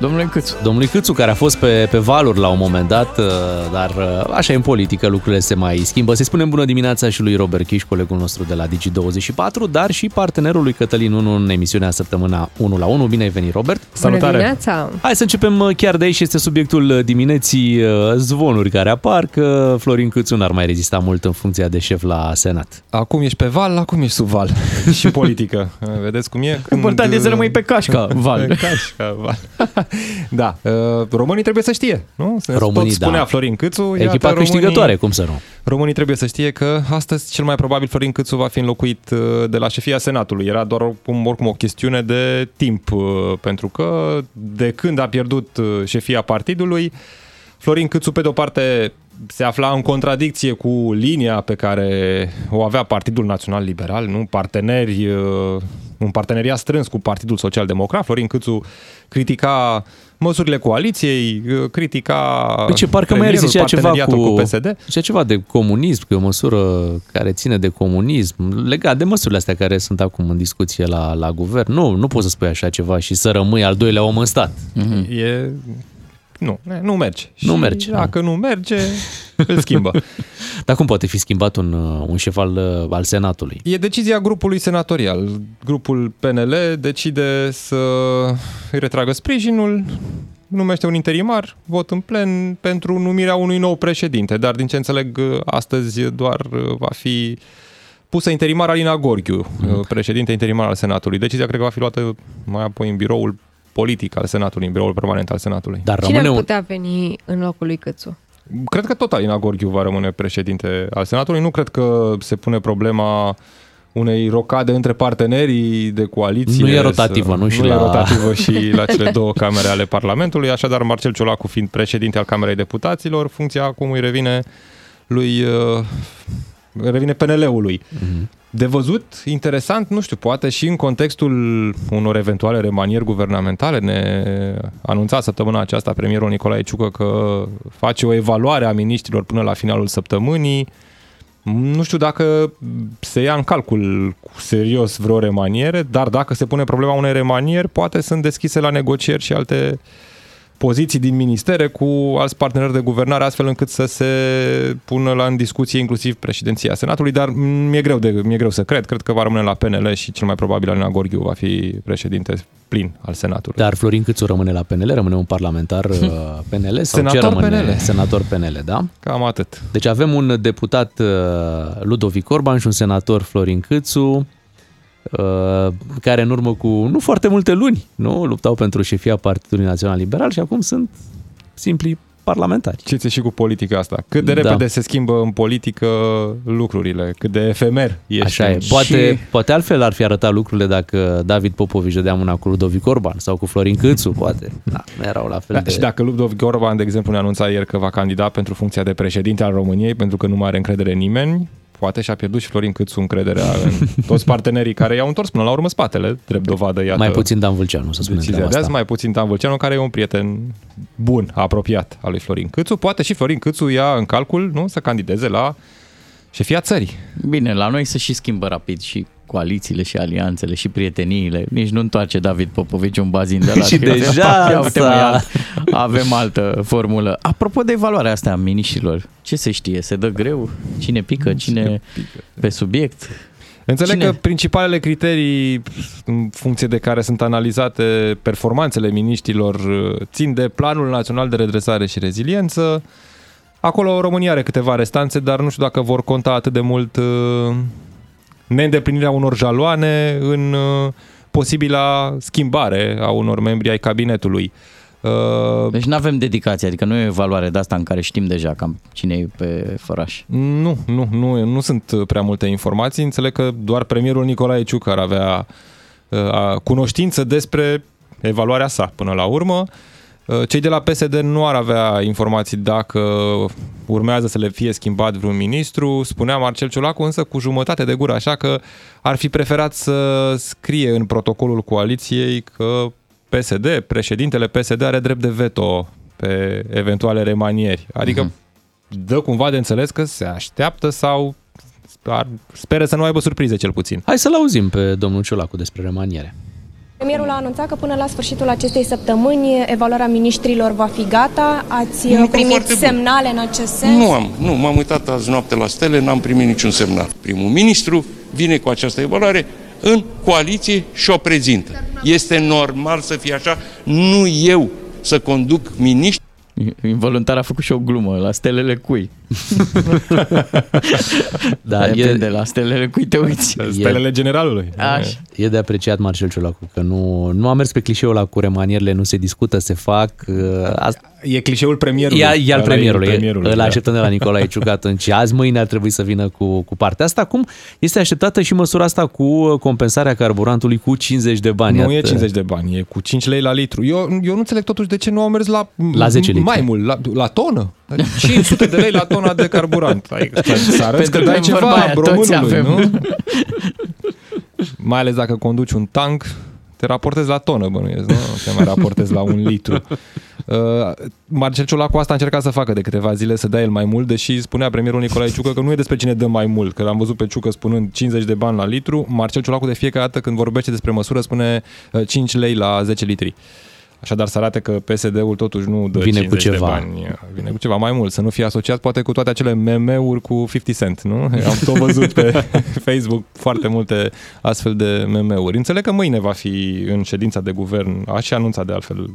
domnule Câțu. Domnului Câțu, care a fost pe, pe valuri la un moment dat, uh, dar uh, așa e în politică, lucrurile se mai schimbă. Să-i spunem bună dimineața și lui Robert Chiș, colegul nostru de la Digi24, dar și partenerul lui Cătălin 1 în emisiunea Săptămâna 1 la 1. Bine ai venit, Robert! Bună dimineața! Hai să începem uh, chiar de aici, este subiectul uh, dimineții uh, zvonuri care apar că Florin Câțu n-ar mai rezista mult în funcția de șef la Senat. Acum ești pe val, acum ești sub val. și politică. Vedeți cum e? Important e să rămâi pe cașca, val. Pe cașca, val. da. uh, Românii trebuie să știe, nu? Se Românii, tot spunea da. Florin Câțu. Echipa iată, câștigătoare, cum să nu? Românii trebuie să știe că astăzi cel mai probabil Florin Câțu va fi înlocuit uh, de la șefia Senatului. Era doar oricum, oricum o chestiune de timp, uh, pentru că de când a pierdut uh, șefia partidului, Florin Câțu, pe de-o parte, se afla în contradicție cu linia pe care o avea Partidul Național Liberal, nu? Parteneri, uh, un parteneriat strâns cu Partidul Social Democrat. Florin Câțu critica măsurile coaliției, uh, critica Păi ce, parcă mai are premierul, zicea ceva cu, parteneriatul cu PSD. Zicea ceva de comunism, că e o măsură care ține de comunism, legat de măsurile astea care sunt acum în discuție la, la guvern. Nu, nu poți să spui așa ceva și să rămâi al doilea om în stat. E... Nu, nu merge. Nu și merge, Dacă nu merge, îl schimbă. Dar cum poate fi schimbat un, uh, un șef al, uh, al Senatului? E decizia grupului senatorial. Grupul PNL decide să îi retragă sprijinul, numește un interimar, vot în plen pentru numirea unui nou președinte, dar din ce înțeleg astăzi doar va fi pusă interimar Alina Gorghiu, mm. președinte interimar al Senatului. Decizia cred că va fi luată mai apoi în biroul politic al Senatului, în biroul permanent al Senatului. Dar Cine rămâne ar un... putea veni în locul lui Cățu? Cred că tot Alina Gorghiu va rămâne președinte al Senatului. Nu cred că se pune problema unei rocade între partenerii de coaliție. Nu e rotativă, nu și nu la- e rotativă și la cele două camere ale Parlamentului. Așadar, Marcel Ciolacu fiind președinte al Camerei Deputaților, funcția acum îi revine lui uh, revine PNL-ului. Mhm. De văzut, interesant, nu știu, poate și în contextul unor eventuale remanieri guvernamentale, ne anunța săptămâna aceasta premierul Nicolae Ciucă că face o evaluare a miniștrilor până la finalul săptămânii. Nu știu dacă se ia în calcul cu serios vreo remaniere, dar dacă se pune problema unei remanieri, poate sunt deschise la negocieri și alte poziții din ministere cu alți parteneri de guvernare, astfel încât să se pună la în discuție inclusiv președinția Senatului, dar mi-e greu, de, mi-e greu să cred. Cred că va rămâne la PNL și cel mai probabil Alina Gorghiu va fi președinte plin al Senatului. Dar Florin Câțu rămâne la PNL, rămâne un parlamentar uh, PNL sau ce Senator rămâne? PNL. Senator PNL, da? Cam atât. Deci avem un deputat uh, Ludovic Orban și un senator Florin Câțu, uh, care în urmă cu nu foarte multe luni nu luptau pentru șefia Partidului Național Liberal și acum sunt simpli parlamentari. Ce ți și cu politica asta? Cât de Da. repede se schimbă în politică lucrurile, cât de efemer ești. Așa e. Poate, poate altfel ar fi arătat lucrurile dacă David Popovici dădea mâna cu Ludovic Orban sau cu Florin Câțu, poate. Da, nu erau la fel Da, de... Și dacă Ludovic Orban, de exemplu, ne anunța ieri că va candida pentru funcția de președinte al României pentru că nu mai are încredere în nimeni, poate și-a pierdut și Florin Câțu încrederea în toți partenerii care i-au întors până la urmă spatele, drept dovadă, iată. Mai puțin Dan Vâlceanu, să spunem decizia treaba de azi, asta. mai puțin Dan Vâlceanu, care e un prieten bun, apropiat al lui Florin Câțu. Poate și Florin Câțu ia în calcul nu, să candideze la șefia țării. Bine, la noi se și schimbă rapid și coalițiile și alianțele și prieteniile. Nici nu întoarce David Popovici un bazin de la Și deja Ia uite, s-a- mă, ia, avem altă formulă. Apropo de evaluarea asta a miniștrilor, ce se știe? Se dă greu? Cine pică? Cine pe subiect? Înțeleg Cine? că principalele criterii în funcție de care sunt analizate performanțele miniștilor țin de Planul Național de Redresare și Reziliență. Acolo România are câteva restanțe, dar nu știu dacă vor conta atât de mult uh, neîndeplinirea unor jaloane în uh, posibila schimbare a unor membri ai cabinetului. Uh, Deci nu avem dedicație, adică nu e o evaluare de asta în care știm deja cam cine e pe făraș. Nu, nu, nu, nu sunt prea multe informații. Înțeleg că doar premierul Nicolae Ciucă ar avea uh, a, cunoștință despre evaluarea sa până la urmă. Uh, Cei de la PSD nu ar avea informații dacă urmează să le fie schimbat vreun ministru. Spunea Marcel Ciolacu însă cu jumătate de gură, așa că ar fi preferat să scrie în protocolul coaliției că PSD, președintele PSD are drept de veto pe eventuale remanieri. Adică Mhm. dă cumva de înțeles că se așteaptă sau ar, speră să nu aibă surprize cel puțin. Hai să-l auzim pe domnul Ciolacu despre remaniere. Premierul a anunțat că până la sfârșitul acestei săptămâni evaluarea ministrilor va fi gata. Ați Un lucru primit foarte bun. semnale în acest sens? Nu am, nu, m-am uitat azi noapte la stele, n-am primit niciun semnal. Primul ministru vine cu această evaluare în coaliție și o prezintă. Este normal să fie așa, nu eu să conduc miniștri. Involuntar a făcut și o glumă la stelele cui. Da, Depinde, la stelele cui te uiți. Stelele generalului. Așa. E de apreciat Marcel Ciolacu, că nu, nu a mers pe clișeul ăla cu remanierele, nu se discută, se fac. uh, Asta, E clișeul premierului. E, e al Ăla premierului. premierului Îl da. așteptăm de la Nicolae Ciucă atunci. Azi, mâine ar trebui să vină cu, cu partea asta. Cum este așteptată și măsura asta cu compensarea carburantului cu 50 de bani? Nu e Iată. 50 de bani, e cu 5 lei la litru. Eu, eu nu înțeleg totuși de ce nu au mers la, La 10 litri. mai mult, la, la tonă. 500 de lei la tona de carburant. Adică să arăți că Pentru dai că vorba ceva aia, toți românului, avem. nu? Mai ales dacă conduci un tank, te raportezi la tonă, bănuiesc, nu? Te mai raportezi la un litru. Uh, Marcel Ciolacu asta a încercat să facă de câteva zile, să dea el mai mult, deși spunea premierul Nicolae Ciucă că nu e despre cine dă mai mult, că l-am văzut pe Ciucă spunând 50 de bani la litru, Marcel Ciolacu de fiecare dată când vorbește despre măsură spune uh, 5 lei la 10 litri. Așadar să arate că PSD-ul totuși nu dă Vine cu 50 ceva. de bani, vine cu ceva mai mult, să nu fie asociat poate cu toate acele meme-uri cu 50 Cent, nu? Am tot văzut pe Facebook foarte multe astfel de meme-uri. Înțeleg că mâine va fi în ședința de guvern, a și anunțat de altfel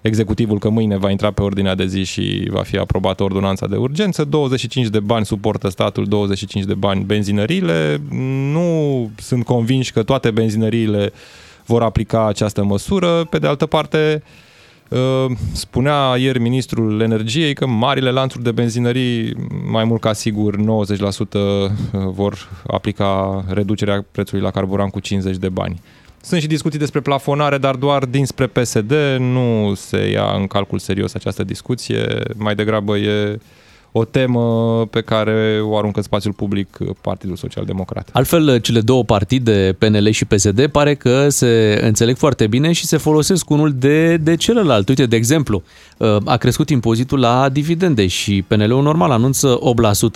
executivul că mâine va intra pe ordinea de zi și va fi aprobată ordonanța de urgență. 25 de bani suportă statul, 25 de bani benzinăriile. Nu sunt convinși că toate benzinăriile vor aplica această măsură. Pe de altă parte, uh, spunea ieri ministrul energiei că marile lanțuri de benzinării, mai mult ca sigur, 90% vor aplica reducerea prețului la carburant cu 50 de bani. Sunt și discuții despre plafonare, dar doar dinspre PSD nu se ia în calcul serios această discuție. Mai degrabă e o temă pe care o aruncă în spațiul public Partidul Social Democrat. Altfel, cele două partide, PNL și PSD, pare că se înțeleg foarte bine și se folosesc unul de, de celălalt. Uite, de exemplu, a crescut impozitul la dividende și PNL-ul normal anunță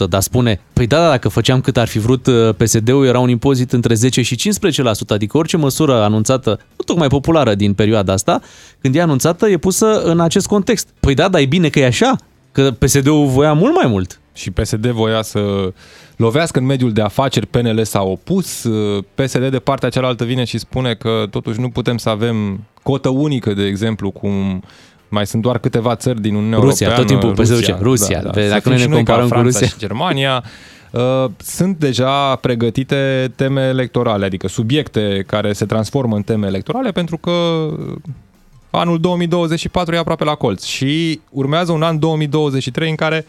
8%, dar spune, păi da, da, dacă făceam cât ar fi vrut PSD-ul, era un impozit între 10 și 15%, adică orice măsură anunțată, nu tocmai populară din perioada asta, când e anunțată, e pusă în acest context. Păi da, dar e bine că e așa, că PSD-ul voia mult mai mult. Și PSD voia să lovească în mediul de afaceri, PNL s-a opus, PSD de partea cealaltă vine și spune că totuși nu putem să avem cotă unică, de exemplu, cum mai sunt doar câteva țări din Uniunea Rusia, Europeană. tot timpul PSD zice Rusia. Da, da. Dacă noi ne comparăm cu Rusia. și Germania, uh, sunt deja pregătite teme electorale, adică subiecte care se transformă în teme electorale pentru că anul 2024 e aproape la colț și urmează un an 2023 în care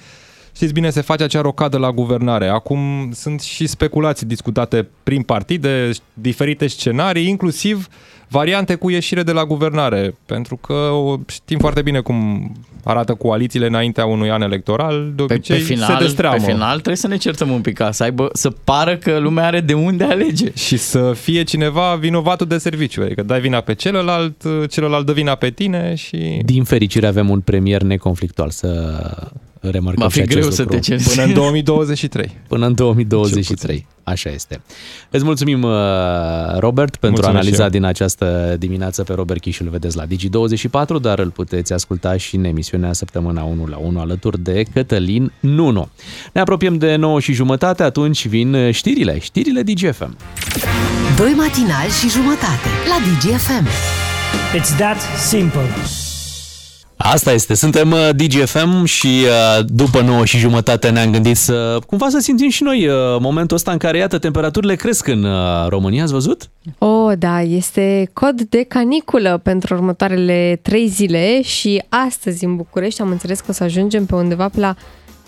Știți bine, se face acea rocadă la guvernare. Acum sunt și speculații discutate prin partide, diferite scenarii, inclusiv variante cu ieșire de la guvernare, pentru că știm foarte bine cum arată coalițiile înaintea unui an electoral, de obicei pe, pe final, se destreamă. Pe final trebuie să ne certăm un pic ca să aibă, să pară că lumea are de unde alege. Și să fie cineva vinovatul de serviciu, adică dai vina pe celălalt, celălalt dă vina pe tine și... Din fericire avem un premier neconflictual să remarcăm Va fi și acest greu lucru. să te ceri. Până în 2023. Până în 2023. Așa este. Îți mulțumim, uh, Robert, pentru Mulțumesc analiza și eu. din această dimineață. Pe Robert Chiș îl vedeți la Digi24, dar îl puteți asculta și în emisiunea Săptămâna 1 la 1 alături de Cătălin Nuno. Ne apropiem de 9 și jumătate, atunci vin știrile, știrile DGFM. Doi matinali și jumătate la DGFM. It's that simple. Asta este, suntem uh, DGFM și uh, după 9 și jumătate ne-am gândit să cumva să simțim și noi uh, momentul ăsta în care, iată, temperaturile cresc în uh, România, ați văzut? Oh, da, este cod de caniculă pentru următoarele trei zile și astăzi în București am înțeles că o să ajungem pe undeva pe la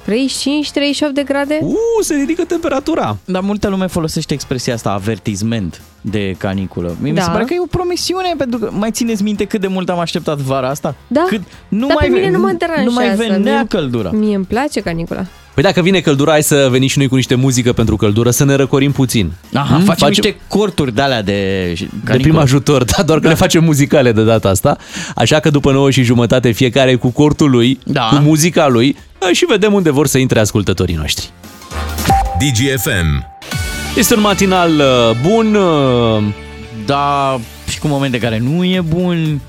35-38 de grade. Uh, se ridică temperatura. Dar multă lume folosește expresia asta, avertisment de caniculă. Mie Da. mi se pare că e o promisiune, pentru că mai țineți minte cât de mult am așteptat vara asta? Da, Cât nu dar mai pe mine ve- nu mă deranjează. Nu mai venea Mie- căldura. Mie îmi place canicula. Păi dacă vine căldura, hai să venim și noi cu niște muzică pentru căldură, să ne răcorim puțin. Aha, Hmm? facem, niște corturi de alea de de prim ajutor, da, doar că le facem muzicale de data asta. Așa că după 9 și jumătate fiecare cu cortul lui, Da. cu muzica lui și vedem unde vor să intre ascultătorii noștri. DGFM. Este un matinal uh, bun, uh, Da, și cu momente care nu e bun.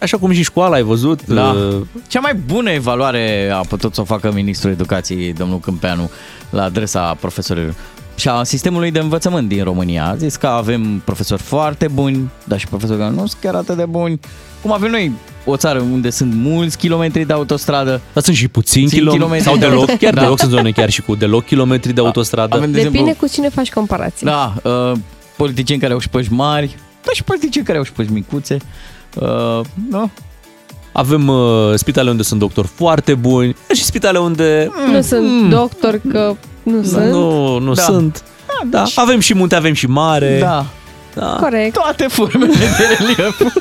Așa cum și școala, ai văzut. Da. uh, Cea mai bună evaluare a putut să o facă ministrul educației, domnul Câmpeanu, la adresa profesorilor și a sistemului de învățământ din România. A zis că avem profesori foarte buni, dar și profesori care nu sunt chiar atât de buni. Cum avem noi o țară unde sunt mulți kilometri de autostradă. Dar sunt și puțini Puțini kilometri, kilometri sau de- deloc, chiar Da. deloc sunt zone chiar și cu deloc kilometri de autostradă. Avem, de Depinde exemplu, cu cine faci comparații. da, uh, politicieni care au șpăși mari, dar și politicieni care au șpăși micuțe. Uh, nu? Avem uh, spitale unde sunt doctori foarte buni și spitale unde Nu sunt doctor că nu sunt. nu, nu Da. sunt. Da. Avem și munte, avem și mare. Da. Da. Corect. Toate formele de relief.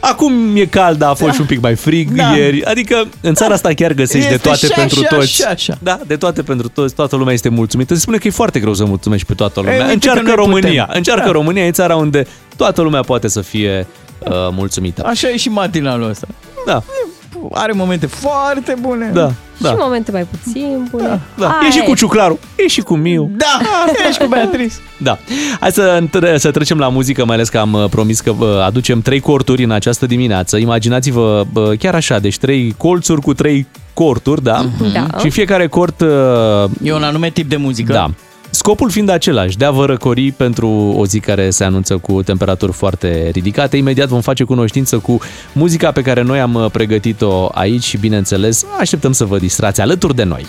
Acum e cald, dar a fost și un pic mai frig Da. ieri. Adică în țara asta chiar găsești de Este toate și pentru așa, toți. și așa. Da, de toate pentru toți. Toată lumea este mulțumită. Se spune că e foarte greu să mulțumești pe toată lumea. uite că Încearcă noi România. putem. Încearcă Da. România. E țara unde toată lumea poate să fie uh, mulțumită. Așa e și matinalul ăsta. Da. Are momente foarte bune. Da. Da. Și momente mai puțin bune. Da. E și cu Ciuclaru, e și cu Miu. Da, ești cu Beatrice. Da. Hai să, între- să trecem la muzică, mai ales că am uh, promis că vă aducem trei corturi în această dimineață. Imaginați-vă bă, chiar așa, deci trei colțuri cu trei corturi, da? Da. Și fiecare cort... uh, E un anume tip de muzică. Da. Scopul fiind același, de a vă răcori pentru o zi care se anunță cu temperaturi foarte ridicate. Imediat vom face cunoștință cu muzica pe care noi am uh, pregătit-o aici și, bineînțeles, așteptăm să vă distrați alături de noi.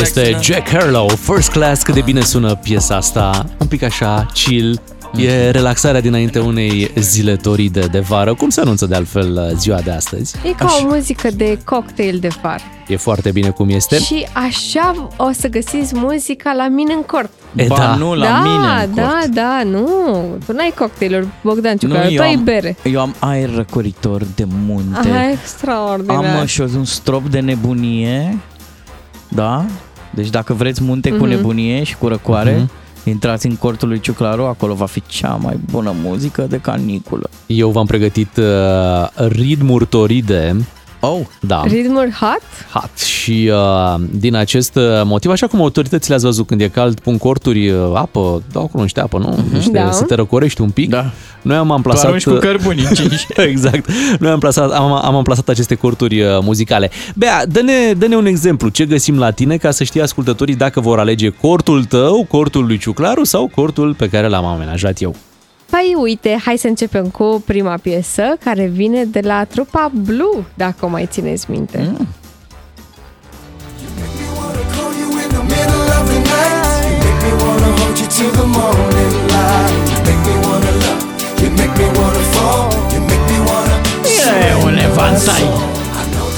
Este Jack Harlow, First Class, cât de bine sună piesa asta, un pic așa, chill, e relaxarea dinainte unei zile toride de vară, cum se anunță de altfel uh, ziua de astăzi. E ca o muzică de cocktail de far. E foarte bine cum este. Și așa o să găsiți muzica la mine în cort. E, Ba, da. nu la da, mine în da, cort. da, nu. Tu n-ai cocktailuri, Bogdan Nu, Ciucă, tu eu ai am, bere. eu am aer răcoritor de munte. Aha, extraordinar. Am uh, și un strop de nebunie. Da? Deci dacă vreți munte cu Mhm. nebunie și cu răcoare, Mhm. Intrați în cortul lui Ciuclaru, acolo va fi cea mai bună muzică de caniculă. Eu v-am pregătit uh, ritmuri toride. Oh, da. Ritmuri hot? Hot. Și uh, din acest uh, motiv, așa cum autoritățile ați văzut când e cald, pun corturi, uh, apă, dau acolo niște apă, nu? Niște, Da. Să te răcorești un pic. Da. Noi am amplasat... arunci cu cărbuni încinși. exact. Noi am, plasat, am, am amplasat aceste corturi uh, muzicale. Bea, dă-ne, dă-ne un exemplu. Ce găsim la tine ca să știe ascultătorii dacă vor alege cortul tău, cortul lui Ciuclaru sau cortul pe care l-am amenajat eu. Păi uite, hai să începem cu prima piesă care vine de la trupa Blue, dacă o mai țineți minte. Mm. E un evantai.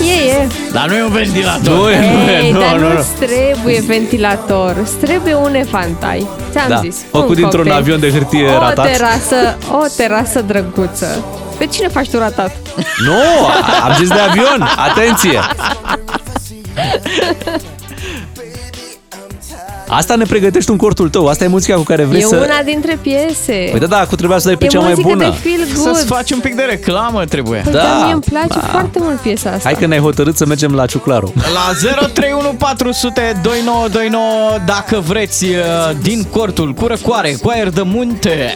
E, e. Dar nu e un ventilator. Nu e, nu e, Ei, nu, dar nu, nu. nu-ți trebuie ventilator, îți trebuie un efantai. Ți-am Da, zis. făcut un dintr-un cocktail. avion de hârtie o ratat. Terasă, o terasă drăguță. Pe cine faci tu ratat? Nu, am zis de avion. Atenție! Asta ne pregătești un cortul tău, asta e muzica cu care vrei e să... una dintre piese. Păi da, da, cu trebuia să dai pe e cea mai muzică bună. de feel good. Să-ți faci un pic de reclamă trebuie. Păi Da, da, mie îmi place da. foarte mult piesa asta. Hai că ne-ai hotărât să mergem la Ciuclaru. La 031 400 2929 dacă vreți uh, din cortul cu răcoare, cu aer de munte.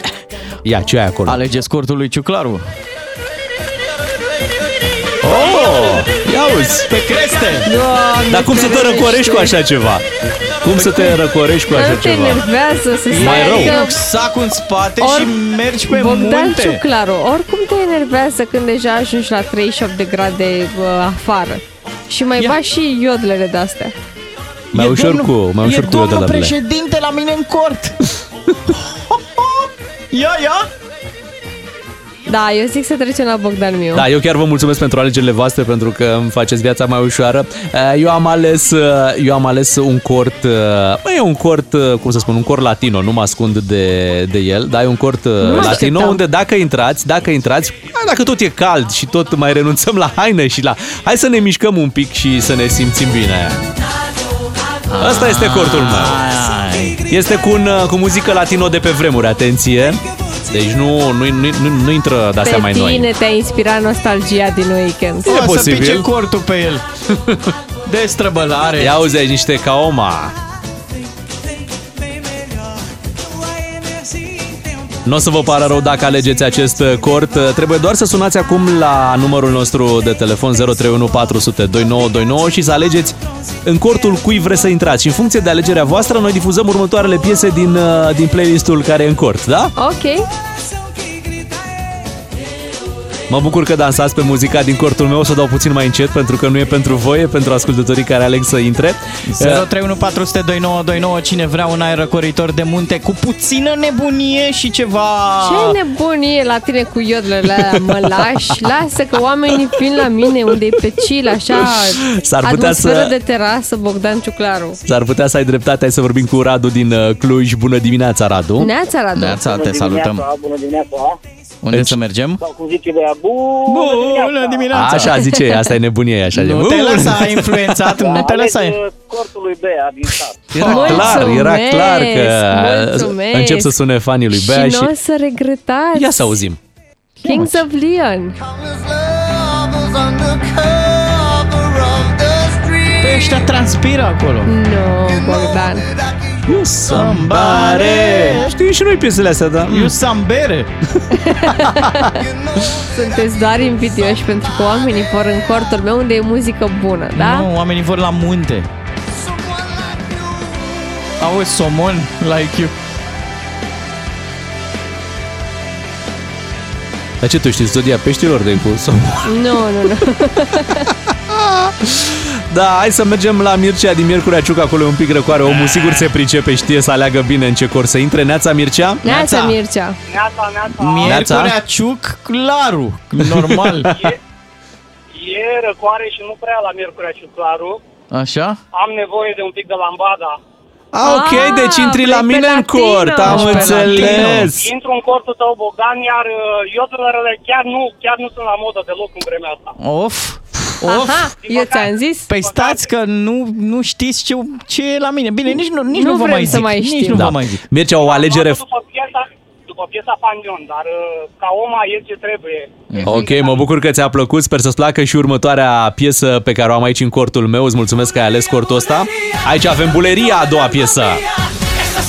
Ia, ce ai acolo? Alegeți cortul lui Ciuclaru. Oh, ia uzi! Pe creste! Doamne, Dar cum să te ferește. răcorești cu așa ceva? Cum să te răcorești cu Nu așa te ceva? enervează să E stai mai rău. că- Sacul în spate Or- și mergi pe Bogdan munte. Ciuclaru, oricum te enervează când deja ajungi la 38 de grade uh, afară. Și mai Ia. bagi și iodlele de-astea. Mai E ușor domnul- cu, mai ușor e cu domnul iodălările. președinte la mine în cort. ia, ia! Da, eu zic să trecem la Bogdan Miu. Da, eu chiar vă mulțumesc pentru alegerile voastre, pentru că îmi faceți viața mai ușoară. Eh, Eu am ales, eh, eu am ales un cort, eh, bă, e un cort, eh, cum să spun, un cort latino, nu mă ascund de, de el, dar e un cort eh, latino așteptam. unde dacă intrați, dacă intrați, a, dacă tot e cald și tot mai renunțăm la haine și la... Hai să ne mișcăm un pic și să ne simțim bine. Asta este cortul meu. Ai. Este cu, un, uh, cu muzică latino de pe vremuri, atenție. Deci nu, nu, nu, nu, nu intră de-astea Pe mai tine noi. te-a inspirat nostalgia din weekend. E O să posibil. pice cortul pe el. De străbălare. Ia auzi aici niște caoma. Nu o să vă pară rău dacă alegeți acest uh, cort. Uh, Trebuie doar să sunați acum la numărul nostru de telefon 031 400 2929 și să alegeți în cortul cui vreți să intrați. Și în funcție de alegerea voastră, noi difuzăm următoarele piese din, uh, din playlistul care e în cort, da? Ok. Mă bucur că dansați pe muzica din cortul meu, o să dau puțin mai încet pentru că nu e pentru voi, e pentru ascultătorii care aleg să intre. 031 400 2929 Cine vrea un aer răcoritor de munte Cu puțină nebunie și ceva Ce nebunie la tine cu iodlele alea, mă lași? Lasă că oamenii vin la mine unde e pe chill, așa, S-ar putea atmosferă să- de terasă, Bogdan Ciuclaru. S-ar putea să ai dreptate, hai să vorbim cu Radu din uh, Cluj. Bună dimineața, Radu! Neața, Radu. Neața, te salutăm Bună dimineața! Unde să mergem? Sau cum zice de bună, Bună dimineața Așa zice, ea, asta e nebunie, așa. Nu te lăsa influențat, nu te lăsa Ales, uh, cortul lui Bea din sat. Era clar, era clar că mulțumesc. încep să sune fanii lui Bea și și... nu o să regretați. Ia să auzim. Kings of Leon. Pe ăștia transpiră acolo. No, Bogdan. You somebody. Știi și noi piesele astea, da? You sambere. Sunteți doar invidioși pentru că oamenii vor în cortul meu unde e muzică bună, da? Nu, oamenii vor la munte. Auzi, somon, like you. Dar ce, tu știi zodia peștilor de cu Nu, nu, nu. Da, hai să mergem la Mircea din Miercurea Ciuc, acolo e un pic răcoare. Omul sigur se pricepe, știe să aleagă bine în ce cor să intre. Neața Mircea? Neața, Mircea. Neața, neața. Miercurea Ciuc, claru, normal. E răcoare și nu prea la Miercurea și Claru. Așa? Am nevoie de un pic de lambada. Ah, ok, deci intri la mine în cort, am înțeles. Intru în cortul tău, Bogdan, iar uh, iodulerele chiar nu, chiar nu sunt la modă deloc în vremea asta. Of, of. Aha, eu ți-am zis. Păi stați că nu, nu știți ce, ce e la mine. Bine, nici nu, nici Nu nu, vă vrem mai să zic. mai nici știm. nu Da. vă mai zic. Mircea, o alegere... După piesa, după piesa Panion, dar uh, ca om e ce trebuie. Ok, mă bucur că ți-a plăcut, sper să-ți placă și următoarea piesă pe care o am aici în cortul meu. Îți mulțumesc că ai ales cortul ăsta. Aici avem Buleria, a doua piesă.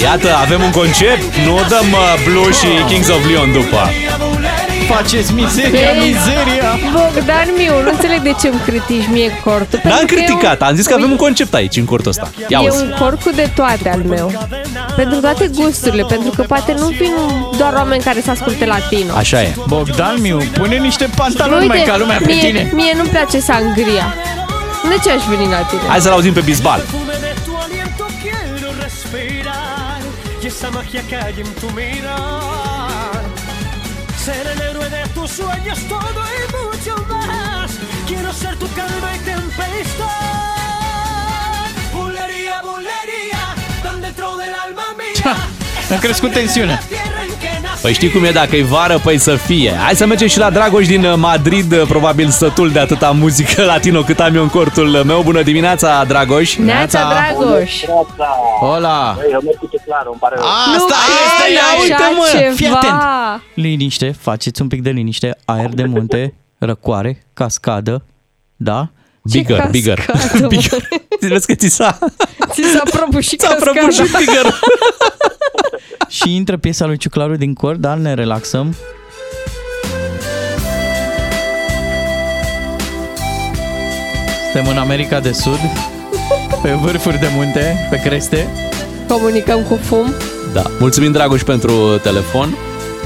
Iată, avem un concept, nu dăm uh, Blue și Kings of Leon după. Faceți mizeria, mizeria. Bogdan miu, nu înțeleg de ce îmi critici mie cortul. N-am pentru că e criticat, un- am zis că avem un concept aici, în cortul ăsta. Ia E uzi. un cort cu de toate al meu. Pentru toate gusturile, pentru că poate nu vin doar oameni care să asculte latino. Așa e. Bogdan Miu, pune niște pantaloni mai ca lumea pe mie, tine. mie nu-mi place sangria. De ce aș veni la tine? Hai să-l auzim pe Bisbal. quiero respirar y esa magia que hay en tu mirar. Ser el héroe de tus sueños, todo y mucho más. Quiero ser tu calma y tempestad. Bulería, bulería, donde dentro del alma mía. A crescut tensiunea. Păi știi cum e dacă e vară, păi să fie. Hai să mergem și la Dragoș din uh, Madrid, uh, probabil sătul de atâta muzică latino cât am eu în cortul meu. Bună dimineața, Dragoș! Neața, Dragoș! Hola! Băi, eu merg cu clar, îmi pare rău. Asta este, ai ia uite așa mă! ceva. Fii atent! Liniște, faceți un pic de liniște, aer de munte, răcoare, cascadă, da? Bigger, bigger. cascadă, mă? bigger. Vezi că ți s-a... Ți s-a prăbușit S-a cascada. prăbușit bigger. Și intră piesa lui Ciuclaru din cor, dar ne relaxăm. Suntem în America de Sud, pe vârfuri de munte, pe creste. Comunicăm cu fum. Da, mulțumim Dragoș pentru telefon.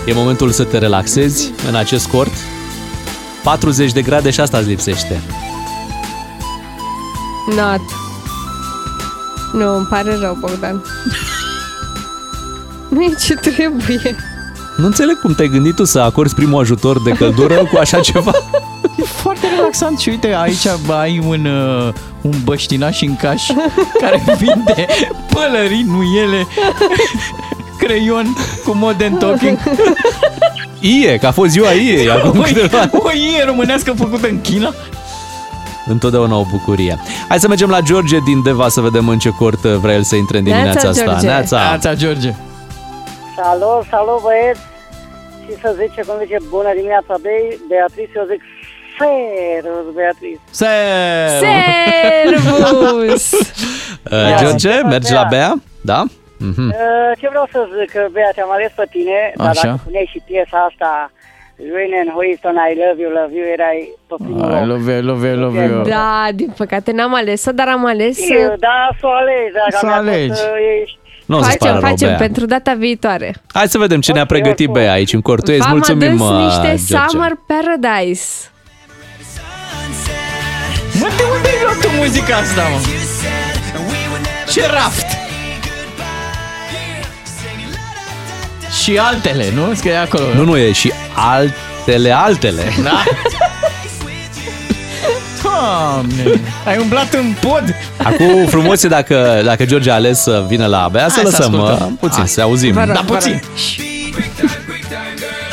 E momentul să te relaxezi în acest cort. 40 de grade și asta îți lipsește. Not. Nu, îmi pare rău, Bogdan. Nu e ce trebuie. Nu înțeleg cum te-ai gândit tu să acorzi primul ajutor de căldură cu așa ceva. E foarte relaxant și uite, aici ai un, uh, un băștinaș în caș care vinde pălării, nuiele, creion cu modern talking. Ie, că a fost ziua Ie acum o, câteva o ie românească făcută în China. Întotdeauna o bucurie. Hai să mergem la George din Deva să vedem în ce cort vrea el să intre în Neața, dimineața asta. George. Neața. Neața, George. Salut, salut băieți! Și să zice cum zice bună dimineața Be- Beatrice, eu zic servus Beatrice. Ser! Servus! Uh, George, mergi la Bea? Da? Mhm. Uh, Ce vreau să zic, Bea, te-am ales pe tine, dar Așa. dacă puneai și piesa asta Join and Houston, I love you, love you, erai pe primul I loc. love you, love you, love you. Da, din păcate n-am ales-o, dar am ales să Eu, Da, să o alegi, dacă Să mi-a fost, alegi. uh, ești Nu o să-ți facem, pară rău, facem Bea. pentru data viitoare. Hai să vedem ce ne-a pregătit Bea aici în cortul ei. Îți V-am mulțumim, adus uh, niște George. Summer Paradise. Mă, de unde ai luat tu muzica asta, mă? Ce raft! Și altele, nu? Scrie acolo. Nu, nu, e și altele, altele. Da? Doamne, ai umblat în pod? Acum frumos e dacă, dacă George a ales să vină la Bea, să Hai să lăsăm ascultăm. uh, puțin, Hai. să auzim. Vă rog, Da, vă rog. puțin.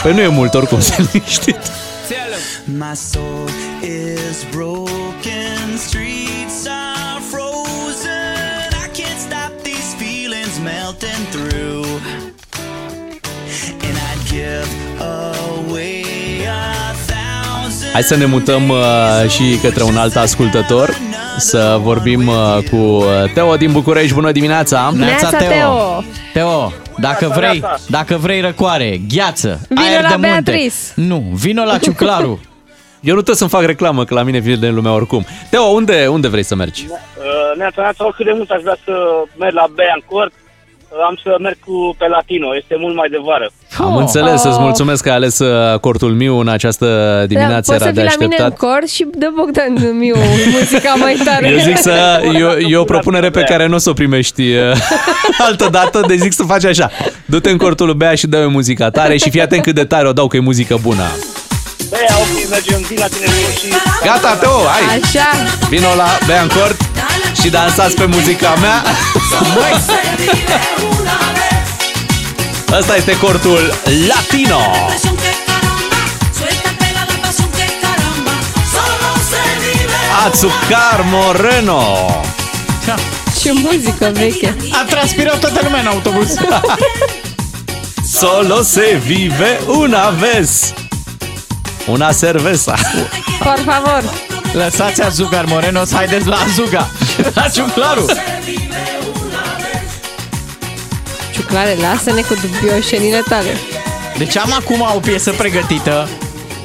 Păi nu e mult oricum, să liniștit. My soul is broken, Hai să ne mutăm uh, și către un alt ascultător să vorbim uh, cu uh, Teo din București. Bună dimineața! Neața, Teo! Teo, dacă Neața, vrei, neața. dacă vrei răcoare, gheață, Vino aer la de munte. Beatrice. Nu, vino la Ciuclaru. Eu nu trebuie să-mi fac reclamă, că la mine vine de lumea oricum. Teo, unde, unde vrei să mergi? Uh, Neața, neața, oricât de mult aș vrea să merg la Bea în Cort, uh, am să merg cu pe Latino, este mult mai de vară. Am înțeles, îți mulțumesc că ai ales uh, cortul meu în această dimineață, da, poți era să de fii la mine în așteptat. cor și dă Bogdan Miu muzica mai tare. Eu zic să, eu, e o propunere pe care nu o să o primești uh, altă dată, deci zic să faci așa. Du-te în cortul lui Bea și dă-i muzica tare și fii atent cât de tare o dau că e muzică bună. Bea, ok, mergem, vin la tine în Cort și... Gata, Teo, hai! Așa. Vino la Bea în cort și dansați pe muzica mea. Ăsta este cortul Latino. Azucar Moreno. Ce muzică veche. A transpirat toată lumea în autobuz. Solo se vive una vez. Una cerveza. Por favor. Lăsați Azucar Moreno să haideți la Azuga. La Ciuclaru. Ciuclare, lasă-ne cu dubioșenile tale. Deci am acum o piesă pregătită.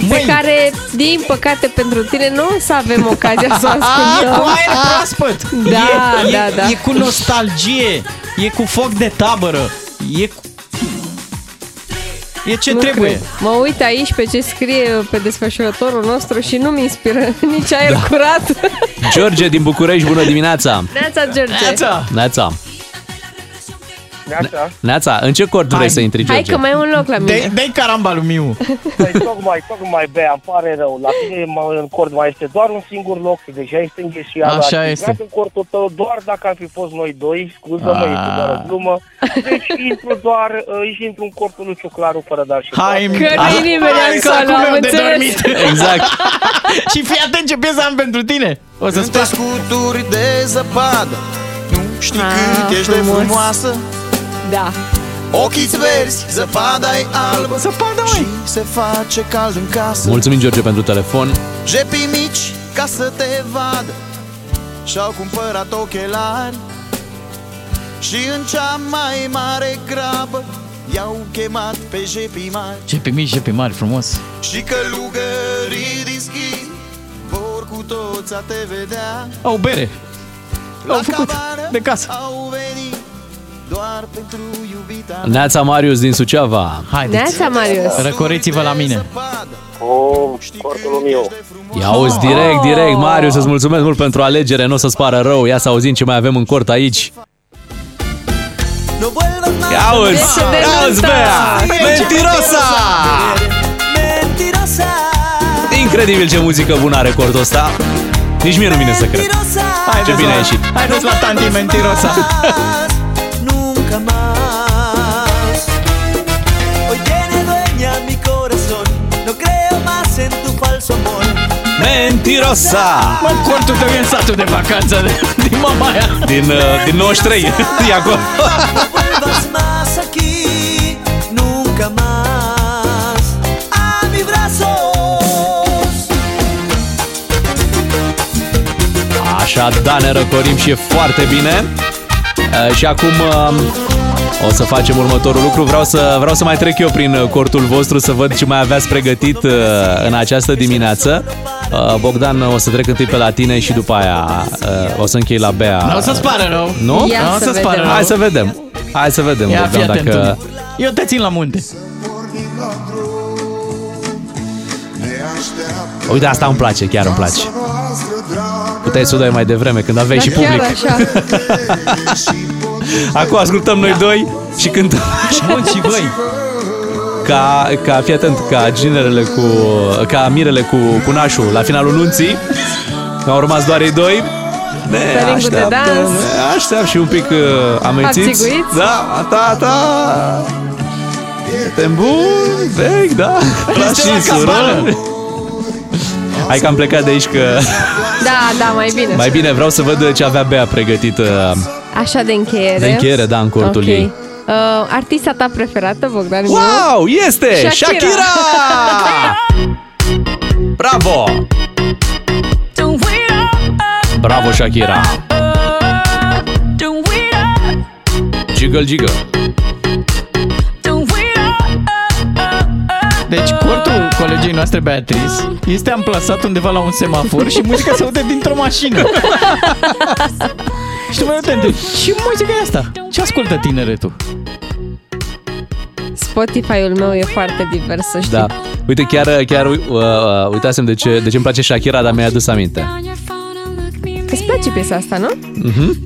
Pe care, din păcate pentru tine, nu o să avem ocazia să o E ascultăm. cu aer proaspăt. Da, e, da, e, da. E cu nostalgie. E cu foc de tabără. E cu... E ce Nu trebuie. cred. Mă uit aici pe ce scrie pe desfășurătorul nostru și nu mi inspiră nici aer Da. curat. George din București, bună dimineața. Neața, George. Neața. Neața. Neața. Neața, în ce cort vrei să intri, Hai George? că mai e un loc la mine. Dai, dai caramba lui Miu. Păi, tocmai, tocmai, Bea, îmi pare rău. La tine mă- în Cort mai este doar un singur loc și deja este îngheșiat. Așa Aș fi este. intrat în cortul tău doar dacă am fi fost noi doi. Scuză-mă, Ah. este doar o glumă. Deci intru doar, uh, și intru în cortul lui Ciuclaru fără dar și Hai, poate. Că nu-i nimeni Hai, acolo, sacul am meu de înțeles. dormit. Exact. Și fii atent ce piesă am pentru tine. O să Între spun. scuturi de zăpadă Nu știi Ah, cât ești de frumos. frumoasă Da. Ochii-ți verzi, zăpada e albă Zăpada, Și se face cald în casă Mulțumim, George, pentru telefon. Jepii mici ca să te vadă Și-au cumpărat ochelari Și în cea mai mare grabă I-au chemat pe jepii mari Ce pe mici, ce pe mari, frumos. Și călugării din schi Vor cu toți a te vedea Au bere. La Au făcut cabană de casă. Au venit doar pentru iubita Neața Marius din Suceava. Haideți. Neața, Marius. Răcoriți-vă la mine. Oh, cortul meu. Ia auzi direct, direct. Marius, îți mulțumesc mult pentru alegere, nu o să-ți pară rău. Ia să auzim ce mai avem în cort aici. No vuelvas más Ia auzi, Dece de ia auzi, nota. Bea! Mentirosa! Mentirosa Incredibil ce muzică bună are cortul ăsta. Nici mie nu vine să cred. Ce bine a ieșit. Haideți la Tanti Mentirosa. Nunca más Hoy tiene dueña mi corazón No creo más en tu falso amor Mentirosa! Mă, cortul tău e în satul de vacanță de, din Mamaia. Din, uh, din 93. E acolo. No vuelvas más aquí Nunca más A mis brazos Așa, da, ne răcorim și e foarte bine. Uh, Și acum uh, o să facem următorul lucru. Vreau să, vreau să mai trec eu prin uh, cortul vostru să văd ce mai aveați pregătit uh, în această dimineață. Uh, Bogdan, o să trec întâi pe la tine și după aia uh, o să închei la Bea. Nu o să-ți pare rău. Nu? Ia Nu o să să-ți pare vedem. rău. Hai să vedem. Hai să vedem, Ia fii Bogdan, atent dacă... tu. Eu te țin la munte. Uite, asta îmi place, chiar îmi place. Puteai să o dai mai devreme, când aveai Dar și chiar public. așa. Acum ascultăm noi doi și cântăm Bun, și voi. ca, ca, fii atent, ca ginerele cu, ca mirele cu, cu nașul la finalul nunții. Au rămas doar ei doi. Ne Sărim cu de dans. ne aștept și un pic uh, amețiți. Abțiguiți. Da, ta, ta. Suntem buni, vechi, da. Frați Este la și cabană. surori. Hai că am plecat de aici că Da, da, mai bine. mai bine vreau să văd ce avea Bea pregătit uh, Așa de încheiere. de încheiere, da, în cortul Ok. ei. Uh, artista ta preferată, Bogdan Miu? Wow, este Shakira. Shakira! Bravo! Bravo, Shakira! Jiggle, jiggle! Deci cortul colegii noastre Beatrice este amplasat undeva la un semafor și muzica se aude dintr-o mașină. și tu mă te întrebi, ce muzică e asta? Ce ascultă tineretul? Spotify-ul meu e foarte divers, să știi. Da. Uite, chiar, chiar uh, uh, uitasem de ce, de ce îmi place Shakira, dar mi-ai adus aminte. Îți place piesa asta, nu? Mhm.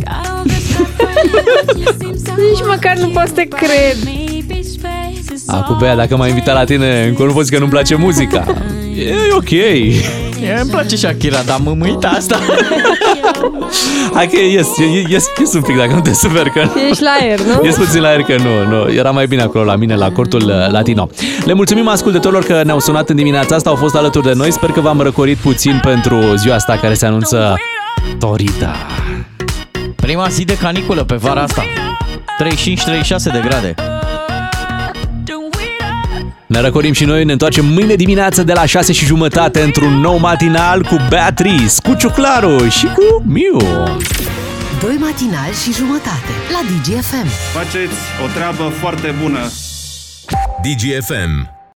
Nici măcar nu pot să te cred. Acum, Bea, dacă m-ai invitat la tine, încă nu poți că nu-mi place muzica. E ok. Mie îmi place Shakira, dar mâmâita asta... Hai că ies, ies, ies un pic dacă nu te super că... Ești la aer, nu? Ies puțin la aer că nu, nu, era mai bine acolo la mine, la cortul uh, latino. Le mulțumim ascultătorilor că ne-au sunat în dimineața asta, au fost alături de noi. Sper că v-am răcorit puțin pentru ziua asta care se anunță torida. Prima zi de caniculă pe vara asta. 35-36 de grade. Ne răcorim și noi, ne întoarcem mâine dimineață de la 6 și jumătate într-un nou matinal cu Beatrice, cu Ciuclaru și cu Miu. Doi matinali și jumătate la DGFM. Faceți o treabă foarte bună. DGFM